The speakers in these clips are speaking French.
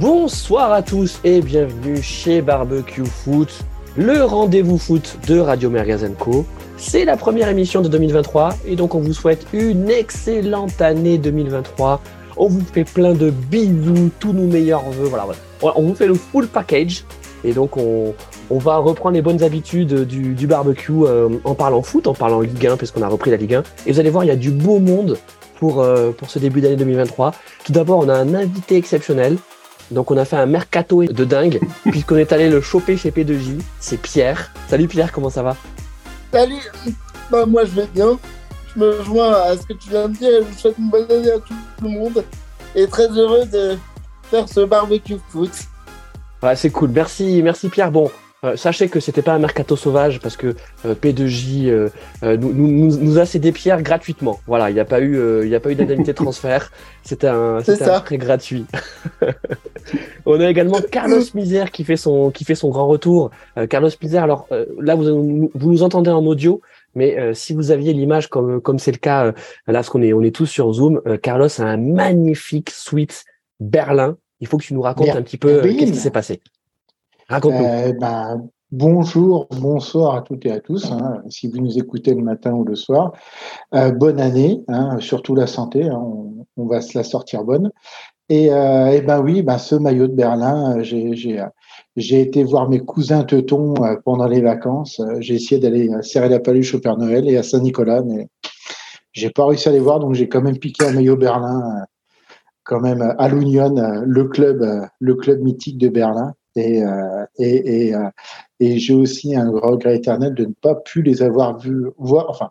Bonsoir à tous et bienvenue chez Barbecue Foot, le rendez-vous foot de Radio Mergazen Co. C'est la première émission de 2023 et donc on vous souhaite une excellente année 2023. On vous fait plein de bisous, tous nos meilleurs vœux. Voilà, voilà. On vous fait le full package et donc on, va reprendre les bonnes habitudes du, barbecue euh, en parlant foot, en parlant Ligue 1 puisqu'on a repris la Ligue 1. Et vous allez voir, il y a du beau monde pour, euh, pour ce début d'année 2023. Tout d'abord, on a un invité exceptionnel. Donc on a fait un mercato de dingue puisqu'on est allé le choper chez P2J. C'est Pierre. Salut Pierre, comment ça va? Salut bah, Moi je vais bien. Je me joins à ce que tu viens de dire et je vous souhaite une bonne année à tout le monde. Et très heureux de faire ce barbecue foot. Ouais, c'est cool. Merci, merci Pierre. Bon, euh, sachez que c'était pas un mercato sauvage parce que euh, P2J euh, nous, nous, nous, a cédé Pierre gratuitement. Voilà, il n'y a pas eu, il y a pas eu d'indemnité de transfert. C'était un, c'était un prêt gratuit. On a également Carlos Misère qui fait son, qui fait son grand retour. Carlos Misère. Alors là, vous, vous nous entendez en audio. Mais si vous aviez l'image comme comme c'est le cas là, parce qu'on est on est tous sur Zoom, Carlos a un magnifique suite Berlin. Il faut que tu nous racontes un petit peu qu'est-ce qui s'est passé. Euh, ben, bonjour, bonsoir à toutes et à tous, hein, si vous nous écoutez le matin ou le soir. Euh, bonne année, hein, surtout la santé, hein, on, on, va se la sortir bonne. Et, euh, et ben oui, ben ce maillot de Berlin, euh, j'ai été voir mes cousins teutons pendant les vacances. J'ai essayé d'aller serrer la paluche au Père Noël et à Saint-Nicolas, mais j'ai pas réussi à les voir, donc j'ai quand même piqué un maillot Berlin, quand même à l'Union, le club, le club mythique de Berlin. Et, euh, et, et, euh, et j'ai aussi un regret éternel de ne pas pu les avoir vus, voir, enfin,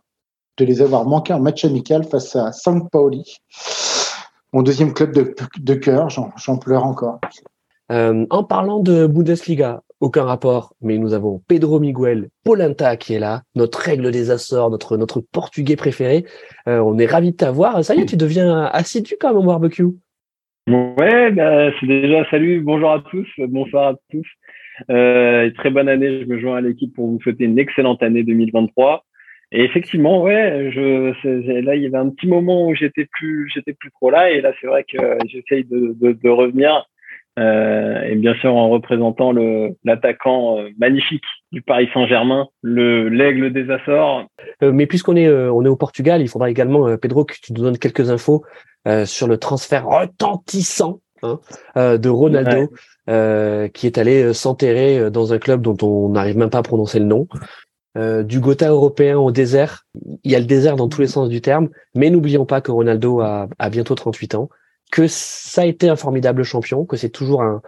de les avoir manqués en match amical face à Saint Pauli, mon deuxième club de, de cœur. J'en pleure encore. Euh, en parlant de Bundesliga, aucun rapport, mais nous avons Pedro Miguel Polenta qui est là, notre règle des Açores, notre notre portugais préféré. On est ravi de t'avoir. Ça y est, tu deviens assidu quand même au barbecue. Ouais, bah, c'est déjà salut, bonjour à tous, bonsoir à tous. Euh, très bonne année, je me joins à l'équipe pour vous souhaiter une excellente année 2023. Et effectivement, ouais, je, là il y avait un petit moment où j'étais plus, j'étais plus trop là, et là c'est vrai que j'essaye de, revenir. Euh, et bien sûr en représentant le l'attaquant euh, magnifique du Paris Saint-Germain, le l'aigle des Açores. Euh, mais puisqu'on est euh, on est au Portugal, il faudra également Pedro que tu nous donnes quelques infos euh, sur le transfert retentissant hein, euh, de Ronaldo, euh, qui est allé s'enterrer dans un club dont on n'arrive même pas à prononcer le nom. du Gotha européen au désert. Il y a le désert dans tous les sens du terme, mais n'oublions pas que Ronaldo a, a, bientôt 38 ans, que ça a été un formidable champion, que c'est toujours un,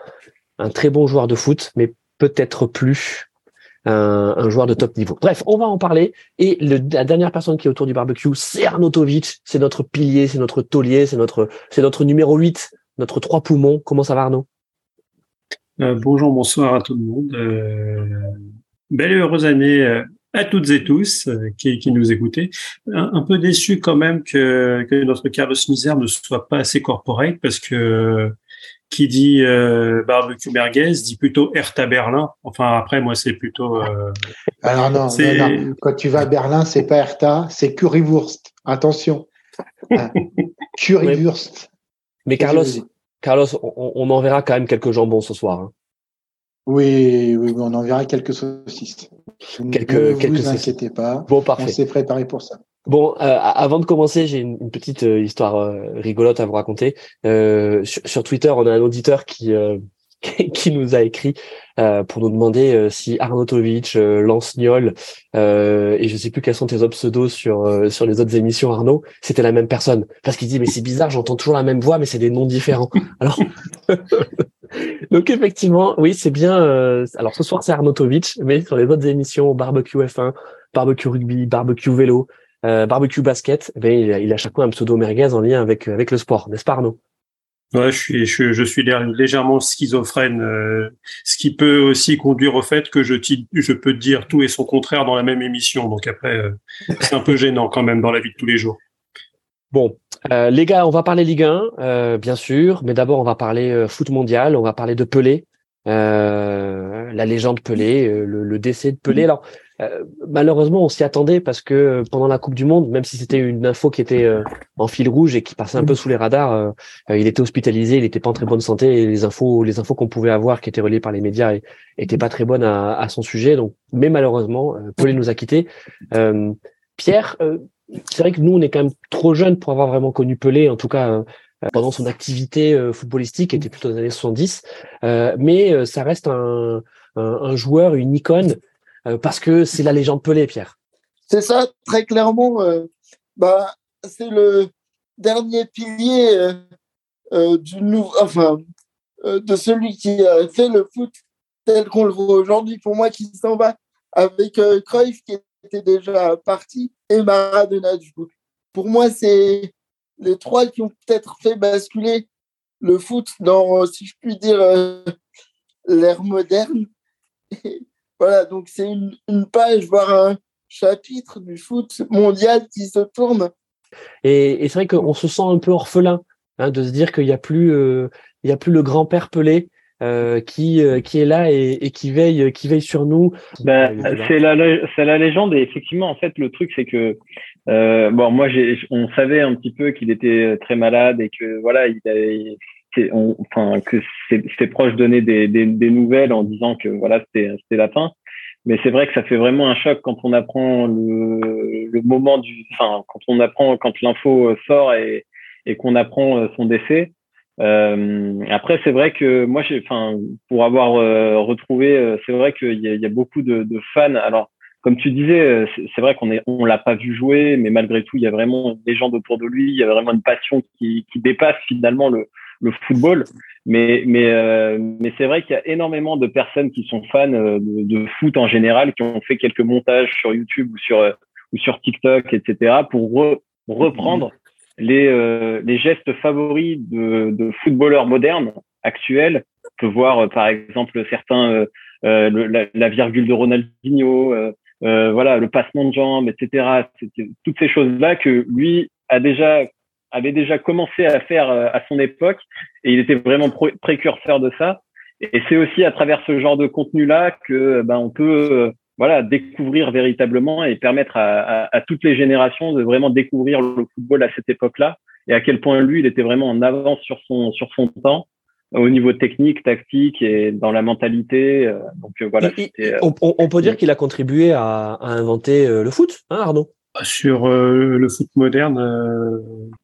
un très bon joueur de foot, mais peut-être plus un, un, joueur de top niveau. Bref, on va en parler. Et le, la dernière personne qui est autour du barbecue, c'est Arnautovic. C'est notre pilier, c'est notre taulier, c'est notre, c'est notre numéro 8, notre trois poumons. Comment ça va, Arnaud? Euh, Bonjour, bonsoir à tout le monde. Euh, belle et heureuse année euh, à toutes et tous euh, qui, qui, nous écoutez. Un, un, peu déçu quand même que, que notre Carlos Misère ne soit pas assez corporate parce que qui dit euh, barbecue merguez dit plutôt Hertha Berlin. Enfin après moi c'est plutôt. Euh, Alors non, non, non, quand tu vas à Berlin c'est pas Hertha, c'est Currywurst. Attention, hein. Currywurst. Mais Carlos, Carlos, on, on, enverra quand même quelques jambons ce soir. Hein. Oui, oui, on enverra quelques saucisses. Quelques, ne quelques vous inquiétez pas. Bon, parfait. On s'est préparé pour ça. Bon, euh, avant de commencer, j'ai une, une, petite euh, histoire euh, rigolote à vous raconter. Euh, sur, sur, Twitter, on a un auditeur qui euh, qui nous a écrit pour nous demander si Arnautovic, Lansniol et je sais plus quels sont tes autres pseudos sur sur les autres émissions Arnaud, c'était la même personne. Parce qu'il dit mais c'est bizarre, j'entends toujours la même voix, mais c'est des noms différents. Alors donc effectivement, oui, c'est bien. alors ce soir c'est Arnautovic, mais sur les autres émissions barbecue F1, barbecue rugby, barbecue vélo, euh, barbecue basket, ben, il, a, il a chaque fois un pseudo merguez en lien avec, avec le sport, n'est-ce pas Arnaud? Ouais, je suis, je, je suis légèrement schizophrène, euh, ce qui peut aussi conduire au fait que je, je peux dire tout et son contraire dans la même émission. Donc après, euh, c'est un peu gênant quand même dans la vie de tous les jours. Bon, euh, les gars, on va parler Ligue 1, bien sûr, mais d'abord on va parler foot mondial, on va parler de Pelé, la légende Pelé, le, le, décès de Pelé. Alors, Euh, malheureusement, on s'y attendait parce que euh, pendant la Coupe du Monde, même si c'était une info qui était euh, en fil rouge et qui passait un peu sous les radars, il était hospitalisé, il n'était pas en très bonne santé et les infos, les infos qu'on pouvait avoir, qui étaient relayées par les médias, étaient pas très bonnes à, à son sujet. Donc, mais malheureusement, Pelé nous a quittés. Pierre, c'est vrai que nous, on est quand même trop jeunes pour avoir vraiment connu Pelé, en tout cas pendant son activité footballistique, qui était plutôt dans les années 70. mais ça reste un, un, un joueur, une icône euh, parce que c'est la légende Pelé, Pierre. C'est ça, très clairement. Euh, bah, c'est le dernier pilier euh, du nouveau, enfin, de celui qui a fait le foot tel qu'on le voit aujourd'hui. Pour moi, qui s'en va avec Cruyff qui était déjà parti et Maradona du coup. Pour moi, c'est les trois qui ont peut-être fait basculer le foot dans, si je puis dire, l'ère moderne. Voilà, donc c'est une, page, voire un chapitre du foot mondial qui se tourne. Et, c'est vrai qu'on se sent un peu orphelin hein, de se dire qu'il n'y a plus, euh, il y a plus le grand-père Pelé. Euh, qui euh, qui est là et, qui veille qui veille sur nous. Ben, c'est la c'est la légende et effectivement en fait le truc c'est que bon moi j'ai on savait un petit peu qu'il était très malade et que voilà il, avait, enfin que ses, proches donnaient des, des, des, nouvelles en disant que voilà c'était la fin mais c'est vrai que ça fait vraiment un choc quand on apprend le, le moment du enfin quand on apprend quand l'info sort et, et qu'on apprend euh, son décès euh, après c'est vrai que moi j'ai enfin pour avoir euh, retrouvé euh, c'est vrai qu'il y y a beaucoup de, de fans alors comme tu disais, c'est vrai qu'on est, on l'a pas vu jouer, mais malgré tout, il y a vraiment des gens autour de lui. Il y a vraiment une passion qui, qui dépasse finalement le, le football. Mais, mais, euh, mais c'est vrai qu'il y a énormément de personnes qui sont fans euh, de, de, foot en général, qui ont fait quelques montages sur YouTube ou sur, euh, ou sur TikTok, etc., pour reprendre les, les gestes favoris de, de footballeurs modernes actuels. On peut voir, par exemple, certains, la, la, virgule de Ronaldinho, voilà, le passement de jambes, etc. Toutes ces choses-là que lui a déjà avait déjà commencé à faire euh, à son époque et il était vraiment précurseur de ça. Et c'est aussi à travers ce genre de contenu-là que ben, on peut euh, voilà découvrir véritablement et permettre à, à, toutes les générations de vraiment découvrir le football à cette époque-là et à quel point lui il était vraiment en avance sur son sur son temps au niveau technique, tactique et dans la mentalité. Euh, donc voilà. on, on, peut dire qu'il a contribué à, à inventer le foot, hein, Arnaud? Sur euh, le foot moderne,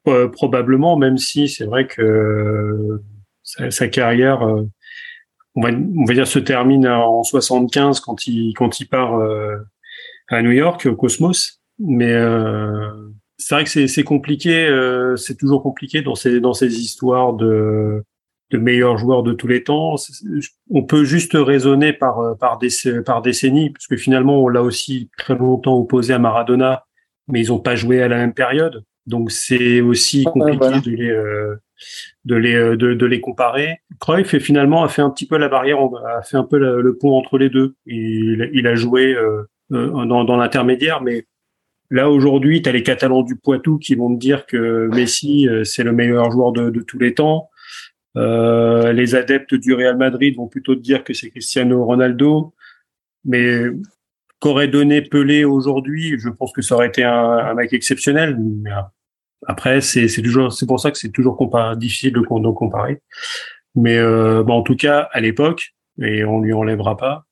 euh, probablement, même si c'est vrai que euh, sa, carrière, on va, on, va, dire, se termine en 75 quand il, quand il part à New York, au Cosmos. Mais c'est vrai que c'est compliqué, c'est toujours compliqué dans ces, dans ces histoires de, de meilleurs joueurs de tous les temps. On peut juste raisonner par, par, par décennie, parce que finalement, on l'a aussi très longtemps opposé à Maradona mais ils n'ont pas joué à la même période. Donc c'est aussi compliqué de les euh, de les euh, de, les comparer. Cruyff finalement a fait un petit peu la barrière, a fait un peu le, pont entre les deux. Il, il a joué euh, dans, dans l'intermédiaire, mais là aujourd'hui, tu as les Catalans du Poitou qui vont te dire que Messi c'est le meilleur joueur de, de tous les temps. les adeptes du Real Madrid vont plutôt te dire que c'est Cristiano Ronaldo. Mais qu'aurait donné Pelé aujourd'hui, je pense que ça aurait été un, mec exceptionnel. Mais euh, après, c'est toujours, c'est pour ça que c'est toujours difficile de, comparer. Mais euh, en tout cas, à l'époque, et on lui enlèvera pas,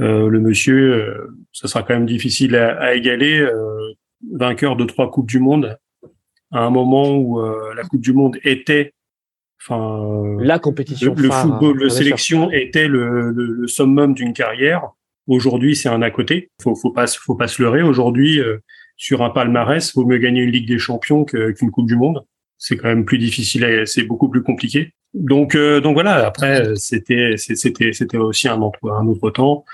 euh, le monsieur, euh, ça sera quand même difficile à, égaler, vainqueur de trois coupes du monde, à un moment où la Coupe du Monde était enfin la compétition le, football le sélection était le, le summum d'une carrière Aujourd'hui, c'est un à côté. Faut, faut pas, faut pas se leurrer. Aujourd'hui, euh, sur un palmarès, vaut mieux gagner une Ligue des Champions qu'une Coupe du Monde. C'est quand même plus difficile, c'est beaucoup plus compliqué. Donc, euh, donc voilà. Après, c'était, c'était, c'était aussi un autre, temps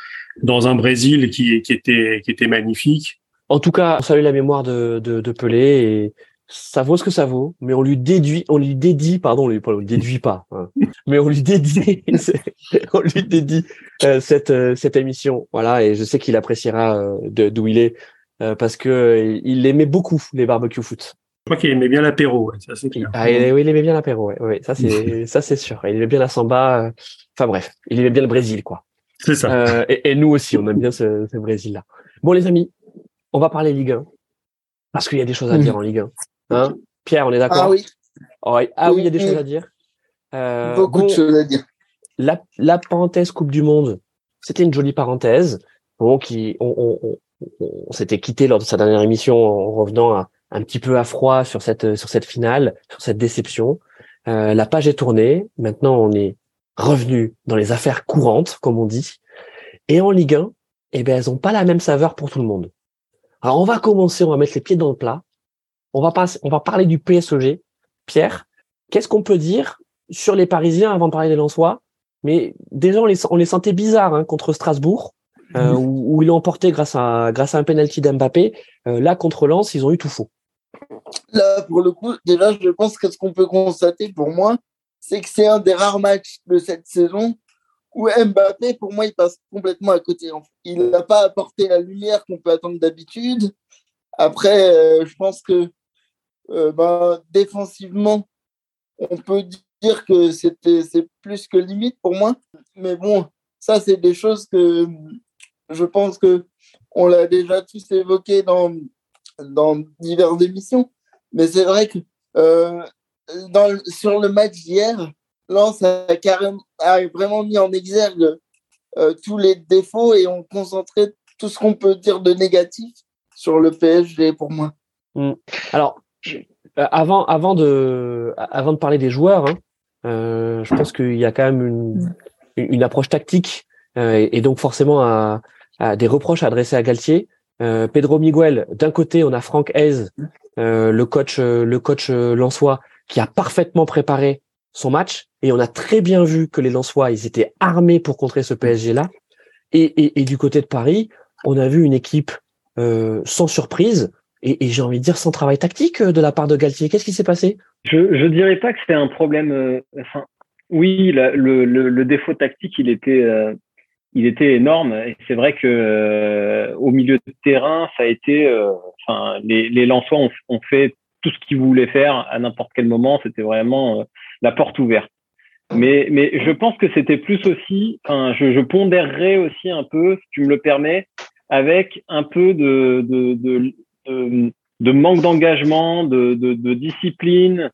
dans un Brésil qui, était, magnifique. En tout cas, on salue la mémoire de, Pelé ça vaut ce que ça vaut, mais on lui déduit, on lui dédie, pardon, on lui, on lui déduit pas, hein, mais on lui dédie, on lui dédie euh, cette euh, cette émission, voilà, et je sais qu'il appréciera euh, d'où il est parce que il aimait beaucoup les barbecues foot. Je crois qu'il aimait bien l'apéro, ça c'est clair. Ah, il, oui, il aimait bien l'apéro, ouais, ça c'est ça c'est sûr. Il aimait bien la samba, enfin bref, il aimait bien le Brésil, quoi. C'est ça. Et, et, nous aussi, on aime bien ce, ce Brésil-là. Bon, les amis, on va parler Ligue 1. Parce qu'il y a des choses à dire en Ligue 1. Hein Pierre, on est d'accord Ah oui. Ah oui, il y a des choses à dire. Euh, Beaucoup de choses à dire. La, la parenthèse Coupe du Monde, c'était une jolie parenthèse. Bon, qui, on, on, on, on s'était quitté lors de sa dernière émission en revenant à, un petit peu à froid sur cette sur cette finale, sur cette déception. Euh, la page est tournée. Maintenant, on est revenu dans les affaires courantes, comme on dit. Et en Ligue 1, eh ben, elles ont pas la même saveur pour tout le monde. Alors, on va commencer, on va mettre les pieds dans le plat. On va passer, on va parler du PSG. Pierre, qu'est-ce qu'on peut dire sur les Parisiens avant de parler des Lensois? Mais déjà, on les, on les sentait bizarres hein, contre Strasbourg, euh, mmh. où, où, ils l'ont emporté grâce à, grâce à un penalty d'Mbappé. Euh, là, contre Lens, ils ont eu tout faux. Là, pour le coup, déjà, je pense que ce qu'on peut constater pour moi, c'est que c'est un des rares matchs de cette saison où Mbappé, pour moi, il passe complètement à côté. Il n'a pas apporté la lumière qu'on peut attendre d'habitude. Après, euh, je pense que euh, ben, défensivement, on peut dire que c'était c'est plus que limite pour moi. Mais bon, ça, c'est des choses que je pense que on l'a déjà tous évoqué dans, dans diverses émissions. Mais c'est vrai que euh, dans, sur le match d'hier, Lens a, carrément, a vraiment mis en exergue euh, tous les défauts et ont concentré tout ce qu'on peut dire de négatif sur le PSG pour moi. Mmh. Alors, avant, avant, de, avant de parler des joueurs, hein, euh, je pense qu'il y a quand même une, une approche tactique euh, et donc forcément à, à des reproches à adresser à Galtier. Euh, Pedro Miguel, d'un côté, on a Franck Hez, euh, le coach, le coach Lensois, qui a parfaitement préparé son match et on a très bien vu que les Lensois, ils étaient armés pour contrer ce PSG-là. Et, et, et, du côté de Paris, on a vu une équipe euh, sans surprise et, j'ai envie de dire sans travail tactique de la part de Galtier. Qu'est-ce qui s'est passé? Je je dirais pas que c'était un problème. Euh, enfin, oui, le, défaut tactique, il était euh, il était énorme. Et c'est vrai que euh, au milieu de terrain, ça a été. euh, Enfin, les les Lensois ont, fait tout ce qu'ils voulaient faire à n'importe quel moment. C'était vraiment euh, la porte ouverte. Mais, mais je pense que c'était plus aussi, enfin, je, je pondérerais aussi un peu, si tu me le permets, avec un peu de, de, de, de manque d'engagement, de, de, de, discipline.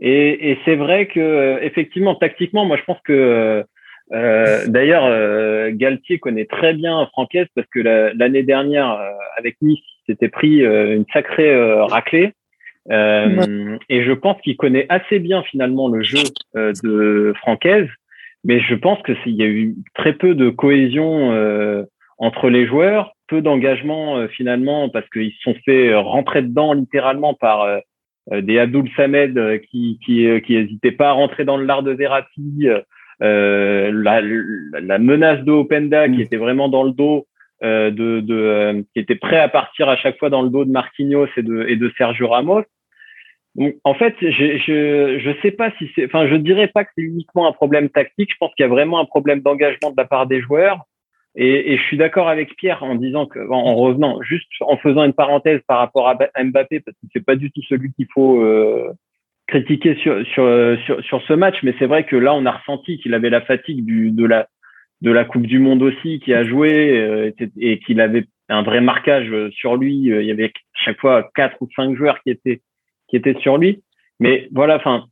Et, et c'est vrai que, effectivement, tactiquement, moi, je pense que, euh, d'ailleurs, euh, Galtier connaît très bien Francaise parce que l'année dernière, euh, avec Nice, s'était pris une sacrée raclée. Euh, et je pense qu'il connaît assez bien finalement le jeu euh, de Francaise, mais je pense que il y a eu très peu de cohésion euh, entre les joueurs, peu d'engagement finalement parce qu'ils se sont fait rentrer dedans littéralement par des Abdul Samed qui qui qui n'hésitaient pas à rentrer dans le lard de Verratti, la, la, menace de Openda qui était vraiment dans le dos. Euh, de, de euh, qui était prêt à partir à chaque fois dans le dos de Marquinhos et de, et de Sergio Ramos. Donc, en fait, je, je je sais pas si c'est, enfin, je dirais pas que c'est uniquement un problème tactique. Je pense qu'il y a vraiment un problème d'engagement de la part des joueurs. Et, et je suis d'accord avec Pierre en disant que, en, revenant, juste en faisant une parenthèse par rapport à Mbappé, parce que c'est pas du tout celui qu'il faut euh, critiquer sur, sur sur sur ce match, mais c'est vrai que là, on a ressenti qu'il avait la fatigue du de la de la Coupe du Monde aussi, qui a joué euh, et qu'il avait un vrai marquage sur lui. Il y avait chaque fois quatre ou cinq joueurs qui étaient qui était sur lui. Mais voilà, enfin,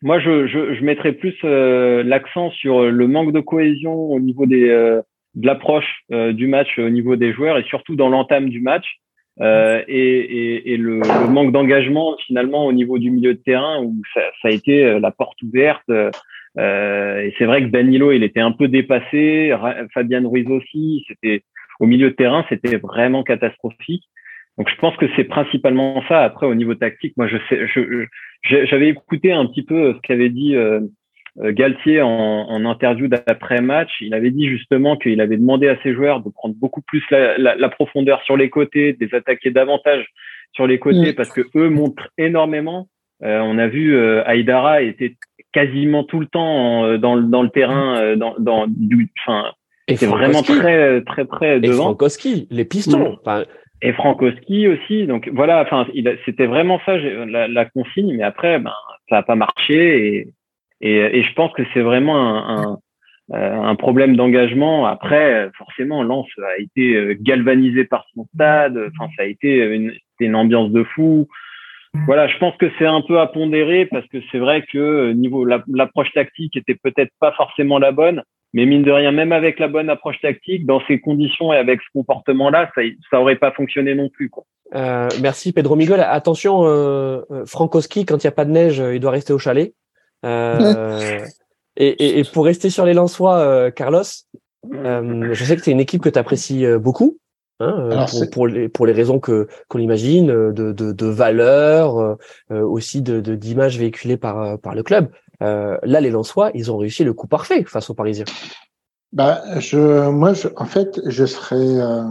moi, je, je, je mettrais plus euh, l'accent sur le manque de cohésion au niveau des, euh, de l'approche euh, du match au niveau des joueurs et surtout dans l'entame du match. Euh, et, et, et le, le, manque d'engagement finalement au niveau du milieu de terrain où ça, ça a été la porte ouverte. et c'est vrai que Danilo, il était un peu dépassé. Fabian Ruiz aussi. C'était au milieu de terrain, c'était vraiment catastrophique. Donc je pense que c'est principalement ça. Après au niveau tactique, moi je sais, je, j'avais écouté un petit peu ce qu'avait dit euh, Galtier en, en interview d'après-match. Il avait dit justement qu'il avait demandé à ses joueurs de prendre beaucoup plus la, la, la profondeur sur les côtés, des attaquer davantage sur les côtés, mmh. parce que eux montrent énormément. Euh, on a vu euh, Aïdara était quasiment tout le temps en, dans, dans le terrain, euh, dans, dans du, enfin, c'est vraiment très très près devant. Et Frankowski, les pistons. Mmh. Enfin, et Frankowski aussi. Donc voilà, enfin, c'était vraiment ça la, la, consigne, mais après, ben, ça n'a pas marché et, et, je pense que c'est vraiment un, un problème d'engagement. Après, forcément, Lens a été galvanisé par son stade. Enfin, ça a été une, ambiance de fou. Voilà, je pense que c'est un peu à pondérer parce que c'est vrai que niveau l'approche tactique était peut-être pas forcément la bonne, mais mine de rien, même avec la bonne approche tactique, dans ces conditions et avec ce comportement-là, ça, ça aurait pas fonctionné non plus. Euh, merci Pedro Miguel. Attention, euh, Frankowski, quand il n'y a pas de neige, il doit rester au chalet. Euh, et, et, pour rester sur les Lensois, euh, Carlos, euh, je sais que c'est une équipe que tu apprécies beaucoup. Hein, pour, pour, les, pour les raisons que qu'on imagine, de, de, de valeur, aussi de d'images véhiculées par par le club. Là, les Lensois, ils ont réussi le coup parfait face aux Parisiens. Bah, je, moi, je, en fait, je serais euh,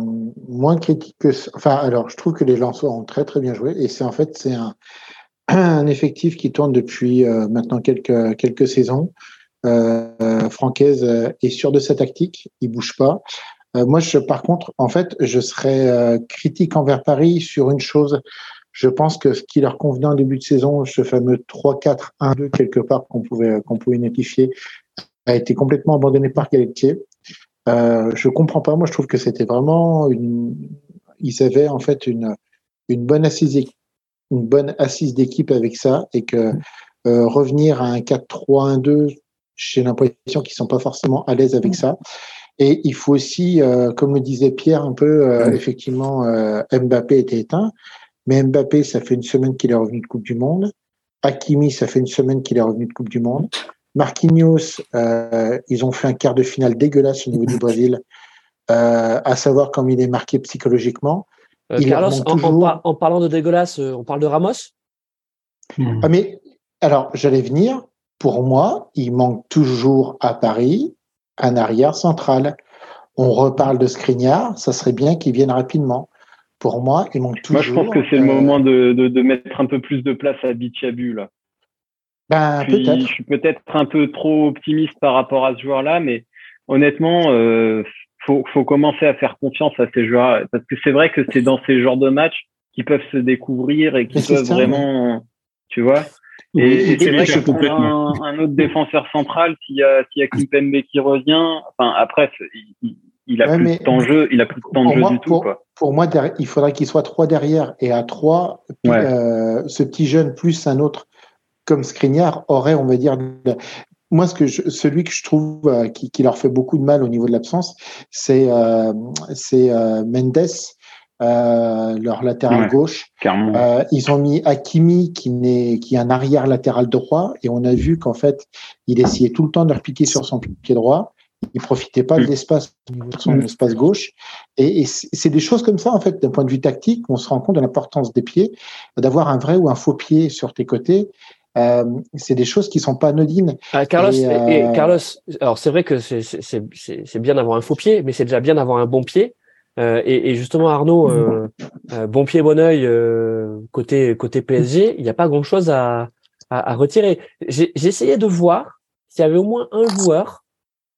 moins critique que. Enfin, alors, je trouve que les Lensois ont très très bien joué, et c'est en fait c'est un, un, effectif qui tourne depuis euh, maintenant quelques quelques saisons. Euh, Francaise est sûr de sa tactique, il bouge pas. moi, je, par contre, en fait, je serais critique envers Paris sur une chose je pense que ce qui leur convenait en début de saison, ce fameux 3-4-1-2 quelque part qu'on pouvait, qu'on pouvait notifier, a été complètement abandonné par Galetier. Euh, je comprends pas. Moi, je trouve que c'était vraiment une. Ils avaient en fait une une bonne assise une bonne assise d'équipe avec ça et que euh, revenir à un 4-3-1-2, j'ai l'impression qu'ils sont pas forcément à l'aise avec ça. Et il faut aussi, euh, comme le disait Pierre un peu, euh, effectivement, euh, Mbappé était éteint. Mais Mbappé, ça fait une semaine qu'il est revenu de Coupe du Monde. Hakimi, ça fait une semaine qu'il est revenu de Coupe du Monde. Marquinhos, euh, ils ont fait un quart de finale dégueulasse au niveau du Brésil, euh, à savoir comme il est marqué psychologiquement. Euh, Carlos, en, parlant de dégueulasse, on parle de Ramos? Hmm. ah, mais alors, j'allais venir. Pour moi, il manque toujours à Paris un arrière central. On reparle de Skriniar, ça serait bien qu'il vienne rapidement pour moi, il manque toujours. Moi, je pense que c'est le euh, moment de, de, de, mettre un peu plus de place à Bichabu, là. Ben, peut-être. Je suis peut-être un peu trop optimiste par rapport à ce joueur-là, mais honnêtement, euh, faut, faut commencer à faire confiance à ces joueurs parce que c'est vrai que c'est dans ces genres de matchs qu'ils peuvent se découvrir et qu'ils peuvent vraiment, tu vois. Et, c'est vrai que un, un, autre défenseur central, s'il y a, s'il y a Kimpembe qui revient, enfin après, il, il a plus de temps de jeu, il a plus de temps de jeu du tout. Quoi. Pour moi, il faudrait qu'il soit trois derrière et à trois, euh, ce petit jeune plus un autre comme Skriniar aurait, on va dire, moi, ce que je, celui que je trouve euh, qui, qui, leur fait beaucoup de mal au niveau de l'absence, c'est euh, c'est euh, Mendes, euh, leur latéral gauche. ils ont mis Hakimi qui n'est qui est un arrière latéral droit et on a vu qu'en fait, il essayait tout le temps de repiquer sur son pied droit il profitait pas de mm. l'espace de son mm. espace gauche. Et, c'est des choses comme ça, en fait, d'un point de vue tactique, on se rend compte de l'importance des pieds, d'avoir un vrai ou un faux pied sur tes côtés. Euh, c'est des choses qui sont pas anodines. Ah, Carlos, euh, Carlos, alors c'est vrai que c'est bien d'avoir un faux pied, mais c'est déjà bien d'avoir un bon pied. Euh, et, justement, Arnaud, bon pied, bon oeil, côté côté PSG, il n'y a pas grand chose à, à, à retirer. J'ai essayé de voir s'il y avait au moins un joueur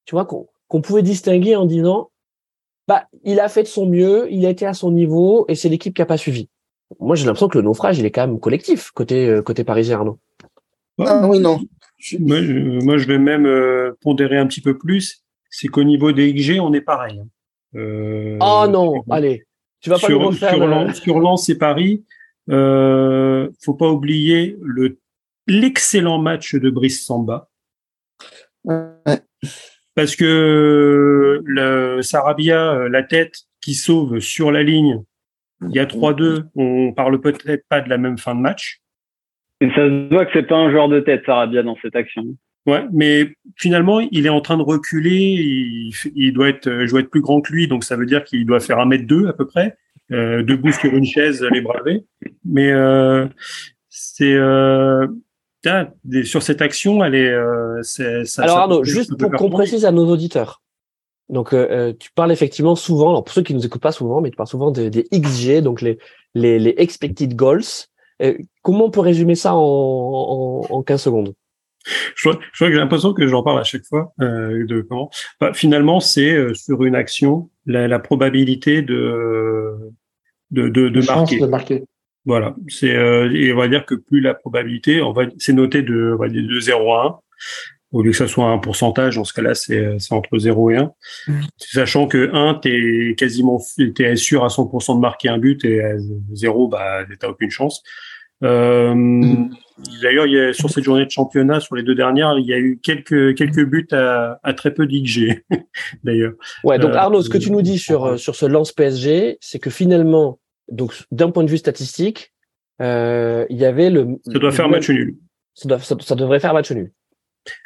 tu vois, qu'on pouvait distinguer en disant, bah, il a fait de son mieux, il a été à son niveau, et c'est l'équipe qui a pas suivi. Moi, j'ai l'impression que le naufrage, il est quand même collectif côté euh, côté parisien, Arnaud. Ah oui, non. Moi, je, vais même euh, pondérer un petit peu plus. C'est qu'au niveau des XG, on est pareil. Hein. Euh, oh non, allez, tu vas pas sur, refaire. Sur, Lens, sur Lens et Paris, euh, faut pas oublier le l'excellent match de Brice Samba. Ouais parce que le Sarabia, euh, la tête qui sauve sur la ligne, il y a 3-2, on parle peut-être pas de la même fin de match. Et ça se voit que c'est pas un joueur de tête, Sarabia, dans cette action. Ouais, mais finalement, il est en train de reculer. Il, doit être, je dois être plus grand que lui, donc ça veut dire qu'il doit faire un mètre deux à peu près, euh, debout sur une chaise, les bravés. Mais euh, c'est euh, sur cette action, elle est. Euh, ça, alors Arnaud, juste pour qu'on précise à nos auditeurs. Donc euh, euh, tu parles effectivement souvent, alors pour ceux qui nous écoutent pas souvent, mais tu parles souvent des, des XG, donc les, les, les expected goals. Comment on peut résumer ça en, en, en 15 secondes? Je crois, je crois que j'ai l'impression que j'en parle à chaque fois. Euh, de comment bah, Finalement, c'est sur une action la, la probabilité de de, de, de, marquer. de marquer. Voilà, c'est euh, et on va dire que plus la probabilité, on va c'est noté de on va dire de 0 à 1 au lieu que ça soit un pourcentage, dans ce cas-là, c'est entre 0 et 1. Mm. Sachant que 1, tu es quasiment es sûr à 100% de marquer un but et à 0, bah, tu aucune chance. Euh, mm. D'ailleurs, sur cette journée de championnat, sur les deux dernières, il y a eu quelques, quelques buts à, à très peu d'XG, d'ailleurs. Ouais, donc euh, Arnaud, ce que tu nous dis sur, sur ce lance PSG, c'est que finalement, donc d'un point de vue statistique, euh, il y avait le. Ça doit faire match nul. Ça, doit, ça, devrait faire match nul.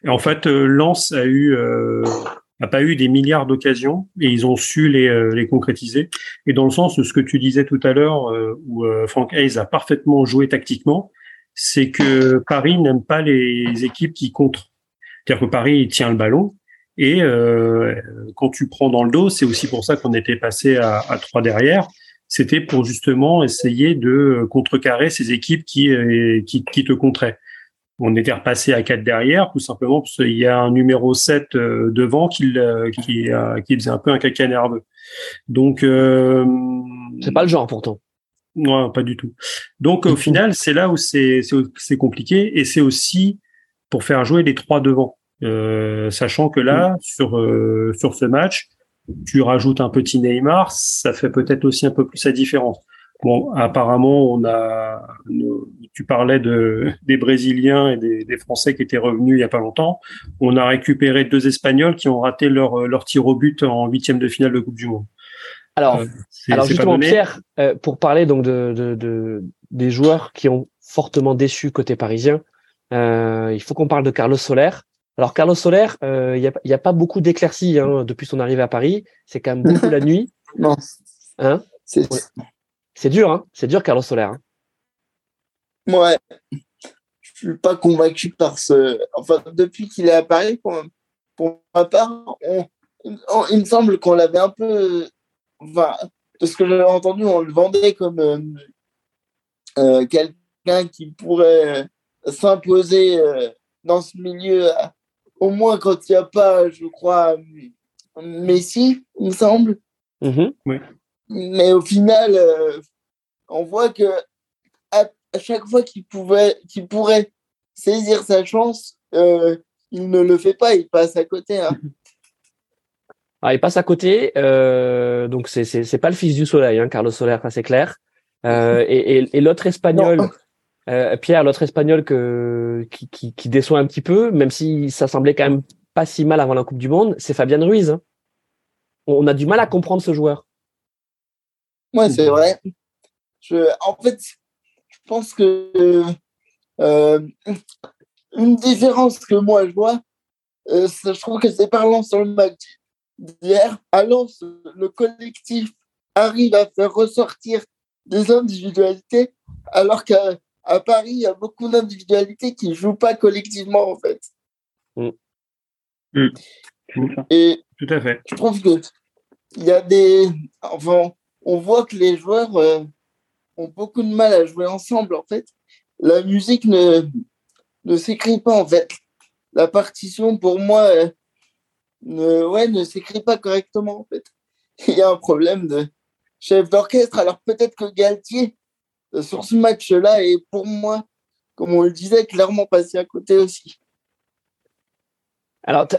En fait, euh, Lens a eu euh, a pas eu des milliards d'occasions et ils ont su les, euh, les concrétiser. Et dans le sens de ce que tu disais tout à l'heure, où Frank Hayes a parfaitement joué tactiquement, c'est que Paris n'aime pas les équipes qui contrent. C'est-à-dire que Paris tient le ballon et quand tu prends dans le dos, c'est aussi pour ça qu'on était passé à, à trois derrière c'était pour justement essayer de contrecarrer ces équipes qui, qui, qui te contraient on était repassé à 4 derrière, tout simplement parce qu'il y a un numéro 7 euh, devant qui, qui, qui faisait un peu un caca nerveux. Donc, euh, c'est pas le genre pourtant. Non, pas du tout. Donc au final, c'est là où c'est c'est compliqué et c'est aussi pour faire jouer les trois devant, euh, sachant que là sur euh, sur ce match, tu rajoutes un petit Neymar, ça fait peut-être aussi un peu plus la différence. Bon, apparemment, on a. Tu parlais de des Brésiliens et des, Français qui étaient revenus il y a pas longtemps. On a récupéré deux Espagnols qui ont raté leur leur tir au but en huitième de finale de Coupe du Monde. Alors, euh, alors justement, Pierre, euh, pour parler donc de, de, des joueurs qui ont fortement déçu côté parisien, euh, il faut qu'on parle de Carlos Soler. Alors Carlos Soler, il n'y a, y a pas beaucoup d'éclaircies hein, depuis son arrivée à Paris. C'est quand même beaucoup la nuit. Non. Hein? C'est dur, hein C'est dur, Carlos Soler. Hein ouais. Je suis pas convaincu par ce. Enfin, depuis qu'il est à Paris, pour, ma part, il me semble qu'on l'avait un peu. Enfin, de ce que j'avais entendu, on le vendait comme euh, euh, quelqu'un qui pourrait s'imposer euh, dans ce milieu, au moins quand il n'y a pas, je crois, Messi, il me semble. Mm-hmm. Oui. Mais au final, euh, on voit que à, chaque fois qu'il pouvait, qu'il pourrait saisir sa chance, euh, il ne le fait pas, il passe à côté. Hein. Ah, il passe à côté, euh, donc c'est c'est pas le fils du soleil, hein, Carlos Soler, ça c'est clair. Euh, et, et, et l'autre espagnol, Pierre, l'autre espagnol que qui, qui, qui, déçoit un petit peu, même si ça semblait quand même pas si mal avant la Coupe du Monde, c'est Fabien Ruiz. Hein. On a du mal à comprendre ce joueur. Ouais, c'est vrai. Je, en fait, je pense que euh, une différence que moi je vois, euh, je trouve que c'est parlant sur le match d'hier. À Lens, le collectif arrive à faire ressortir des individualités, alors qu'à à Paris, il y a beaucoup d'individualités qui ne jouent pas collectivement, en fait. Mm. Mm. Et Tout à fait. Je trouve que il y a des. Enfin, on voit que les joueurs euh, ont beaucoup de mal à jouer ensemble, en fait. La musique ne, ne s'écrit pas, en fait. La partition, pour moi, euh, ne, ouais, ne s'écrit pas correctement, en fait. Il y a un problème de chef d'orchestre. Alors peut-être que Galtier, euh, sur ce match-là, est pour moi, comme on le disait, clairement passé à côté aussi. Alors, tu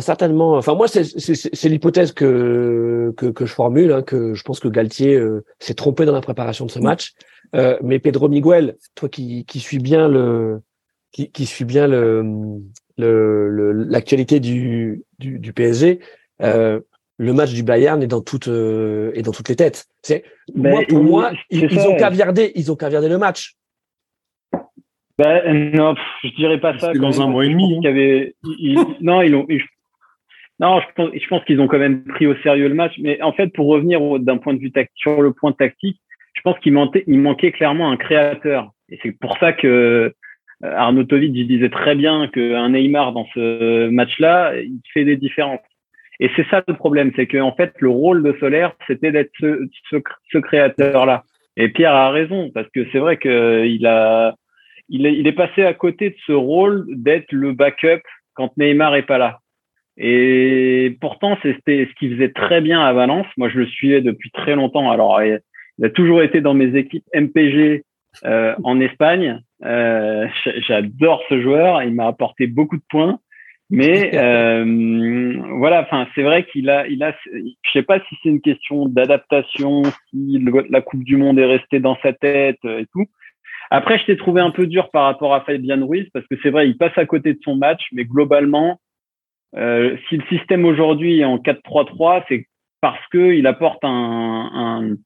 certainement. Enfin, moi, c'est l'hypothèse que, que, que je formule, hein, que je pense que Galtier euh, s'est trompé dans la préparation de ce match. Euh, mais Pedro Miguel, toi qui, qui suis bien le qui, qui suis bien le l'actualité le, du, du, du PSG, euh, le match du Bayern est dans toutes euh, est dans toutes les têtes. C'est moi pour moi, ils, ils, ont caviardé, ils ont caviardé le match. Ben, non, je dirais pas ça. Dans un mois et demi. Hein. Avait, non, ils ont. Non, je pense, je pense qu'ils ont quand même pris au sérieux le match. Mais en fait, pour revenir d'un point de vue tactique, sur le point tactique, je pense qu'il manquait, il manquait clairement un créateur. Et c'est pour ça que euh, Arnaud disait très bien qu'un Neymar dans ce match-là, il fait des différences. Et c'est ça le problème, c'est qu'en fait, le rôle de Solaire, c'était d'être ce, ce, ce créateur-là. Et Pierre a raison, parce que c'est vrai qu'il a, il est, il est passé à côté de ce rôle d'être le backup quand Neymar est pas là. Et pourtant, c'était ce qu'il faisait très bien à Valence. Moi, je le suivais depuis très longtemps. Alors, il a toujours été dans mes équipes MPG euh, en Espagne. Euh, J'adore ce joueur. Il m'a apporté beaucoup de points. Mais euh, voilà, enfin, c'est vrai qu'il a, il a, je sais pas si c'est une question d'adaptation, si la Coupe du Monde est restée dans sa tête et tout. Après, je t'ai trouvé un peu dur par rapport à Fabian Ruiz parce que c'est vrai, il passe à côté de son match, mais globalement, euh, si le système aujourd'hui est en 4-3-3, c'est parce que il apporte un, un,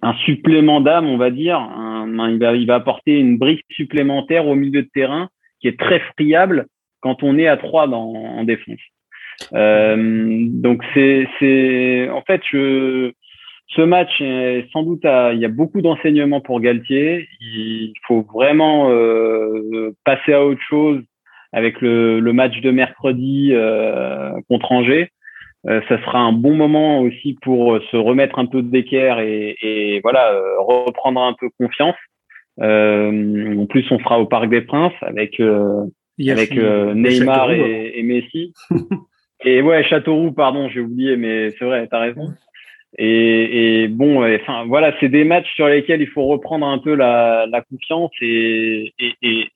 un supplément d'âme, on va dire. Un, il, va, il va apporter une brique supplémentaire au milieu de terrain qui est très friable quand on est à 3 dans, en défense. Euh, donc c'est, c'est, en fait, je, ce match, est sans doute, il y a beaucoup d'enseignements pour Galtier. Il faut vraiment euh, passer à autre chose avec le, le match de mercredi euh, contre Angers. Euh, ça sera un bon moment aussi pour se remettre un peu d'équerre et, et, voilà euh, reprendre un peu confiance. Euh, en plus, on sera au Parc des Princes avec avec Neymar et, et, Messi. et ouais, Châteauroux, pardon, j'ai oublié, mais c'est vrai, t'as raison. Et, et, bon, enfin voilà, c'est des matchs sur lesquels il faut reprendre un peu la, la confiance et, et,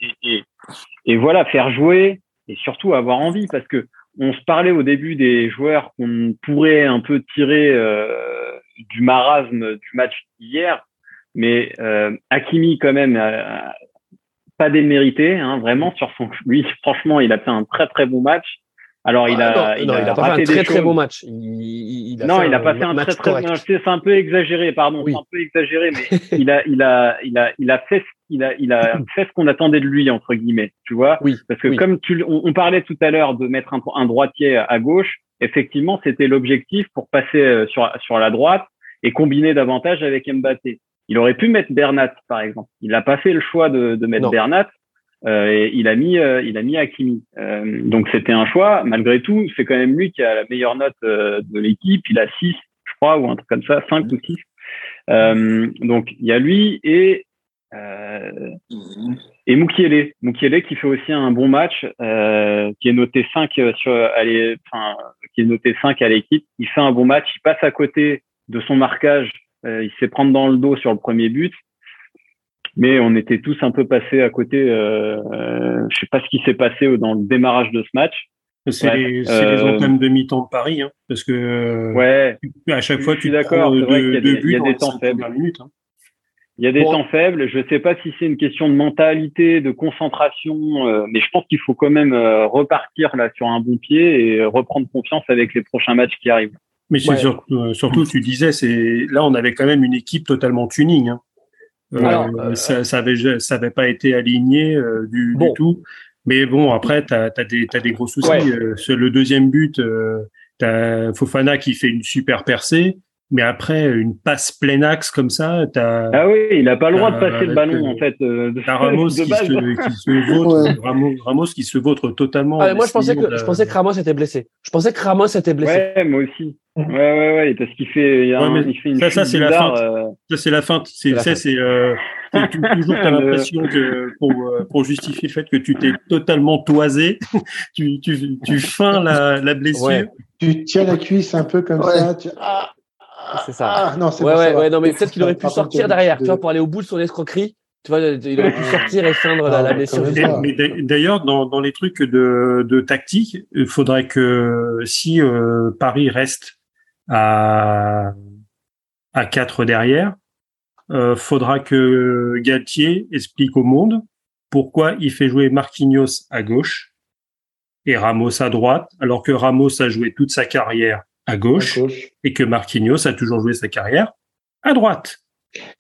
et, voilà, faire jouer et surtout avoir envie. Parce que on se parlait au début des joueurs qu'on pourrait un peu tirer euh, du marasme du match d'hier, mais euh, Hakimi quand même pas démérité, hein, vraiment sur son lui franchement il a fait un très très bon match alors, il ah, a, il, a, pas fait un très très bon match. Il, non, il a pas fait un très très bon match. C'est un peu exagéré, pardon, c'est un peu exagéré, mais il a, il a, il a, il a fait, il a, il a fait ce qu'on attendait de lui entre guillemets, tu vois? Oui. Parce que comme tu, on, parlait tout à l'heure de mettre un, un droitier à gauche, effectivement, c'était l'objectif pour passer euh, sur sur la droite et combiner davantage avec Mbappé. Il aurait pu mettre Bernat, par exemple. Il n'a pas fait le choix de, de mettre Bernat et il a mis, euh, il a mis Hakimi. Euh, donc c'était un choix. Malgré tout, c'est quand même lui qui a la meilleure note de l'équipe. Il a 6, je crois, ou un truc comme ça, 5 ou 6. donc il y a lui et et Mukiele, Mukiele qui fait aussi un bon match, qui est noté 5 sur, allez, enfin, qui est noté 5 à l'équipe. Il fait un bon match, il passe à côté de son marquage, il s'est prendre dans le dos sur le premier but mais on était tous un peu passés à côté. Euh, euh, je sais pas ce qui s'est passé dans le démarrage de ce match. C'est les, les euh, de mi-temps de Paris, hein, parce que ouais, à chaque fois tu d'accord, deux, il y a des, il y a des temps faibles. Minutes, hein. Il y a des temps faibles. Je ne sais pas si c'est une question de mentalité, de concentration, euh, mais je pense qu'il faut quand même euh, repartir là sur un bon pied et reprendre confiance avec les prochains matchs qui arrivent. Mais surtout, surtout, tu disais, c'est là on avait quand même une équipe totalement tuning. Hein. Euh, euh, ça, ça, avait, ça avait pas été aligné euh, du, du, tout. Mais bon, après, tu as, des, as des gros soucis. sur le deuxième but, tu as Fofana qui fait une super percée. Mais après, une passe plein axe comme ça, t'as. Ah oui, il a pas le droit de passer le ballon, en fait. Euh, Ramos, qui, se, qui se vautre, Ramos, Ramos, qui se vautre totalement. Ah, moi, je pensais que, je pensais que Ramos était blessé. Je pensais que Ramos était blessé. Ouais, moi aussi. Ouais, ouais, ouais, parce qu'il fait, il, a un, il fait une ça, ça c'est la fin. Euh... Ça, c'est la fin. C'est, ça, c'est, euh, toujours, t'as l'impression que, pour, euh, pour justifier le fait que tu t'es totalement toisé, tu, tu, tu feins la, la blessure. Ouais. Tu tiens la cuisse un peu comme ça, tu, ah, c'est ça. Ah, non, c'est ouais, ouais, ouais, non, mais peut-être qu'il aurait pu sortir derrière, tu vois, pour aller au bout de son escroquerie. Tu vois, il aurait pu sortir et feindre la, la, blessure. Mais d'ailleurs, dans, dans les trucs de, de tactique, il faudrait que si euh, Paris reste à à 4 derrière, euh, faudra que Galtier explique au monde pourquoi il fait jouer Marquinhos à gauche et Ramos à droite, alors que Ramos a joué toute sa carrière à gauche, et que Marquinhos a toujours joué sa carrière à droite.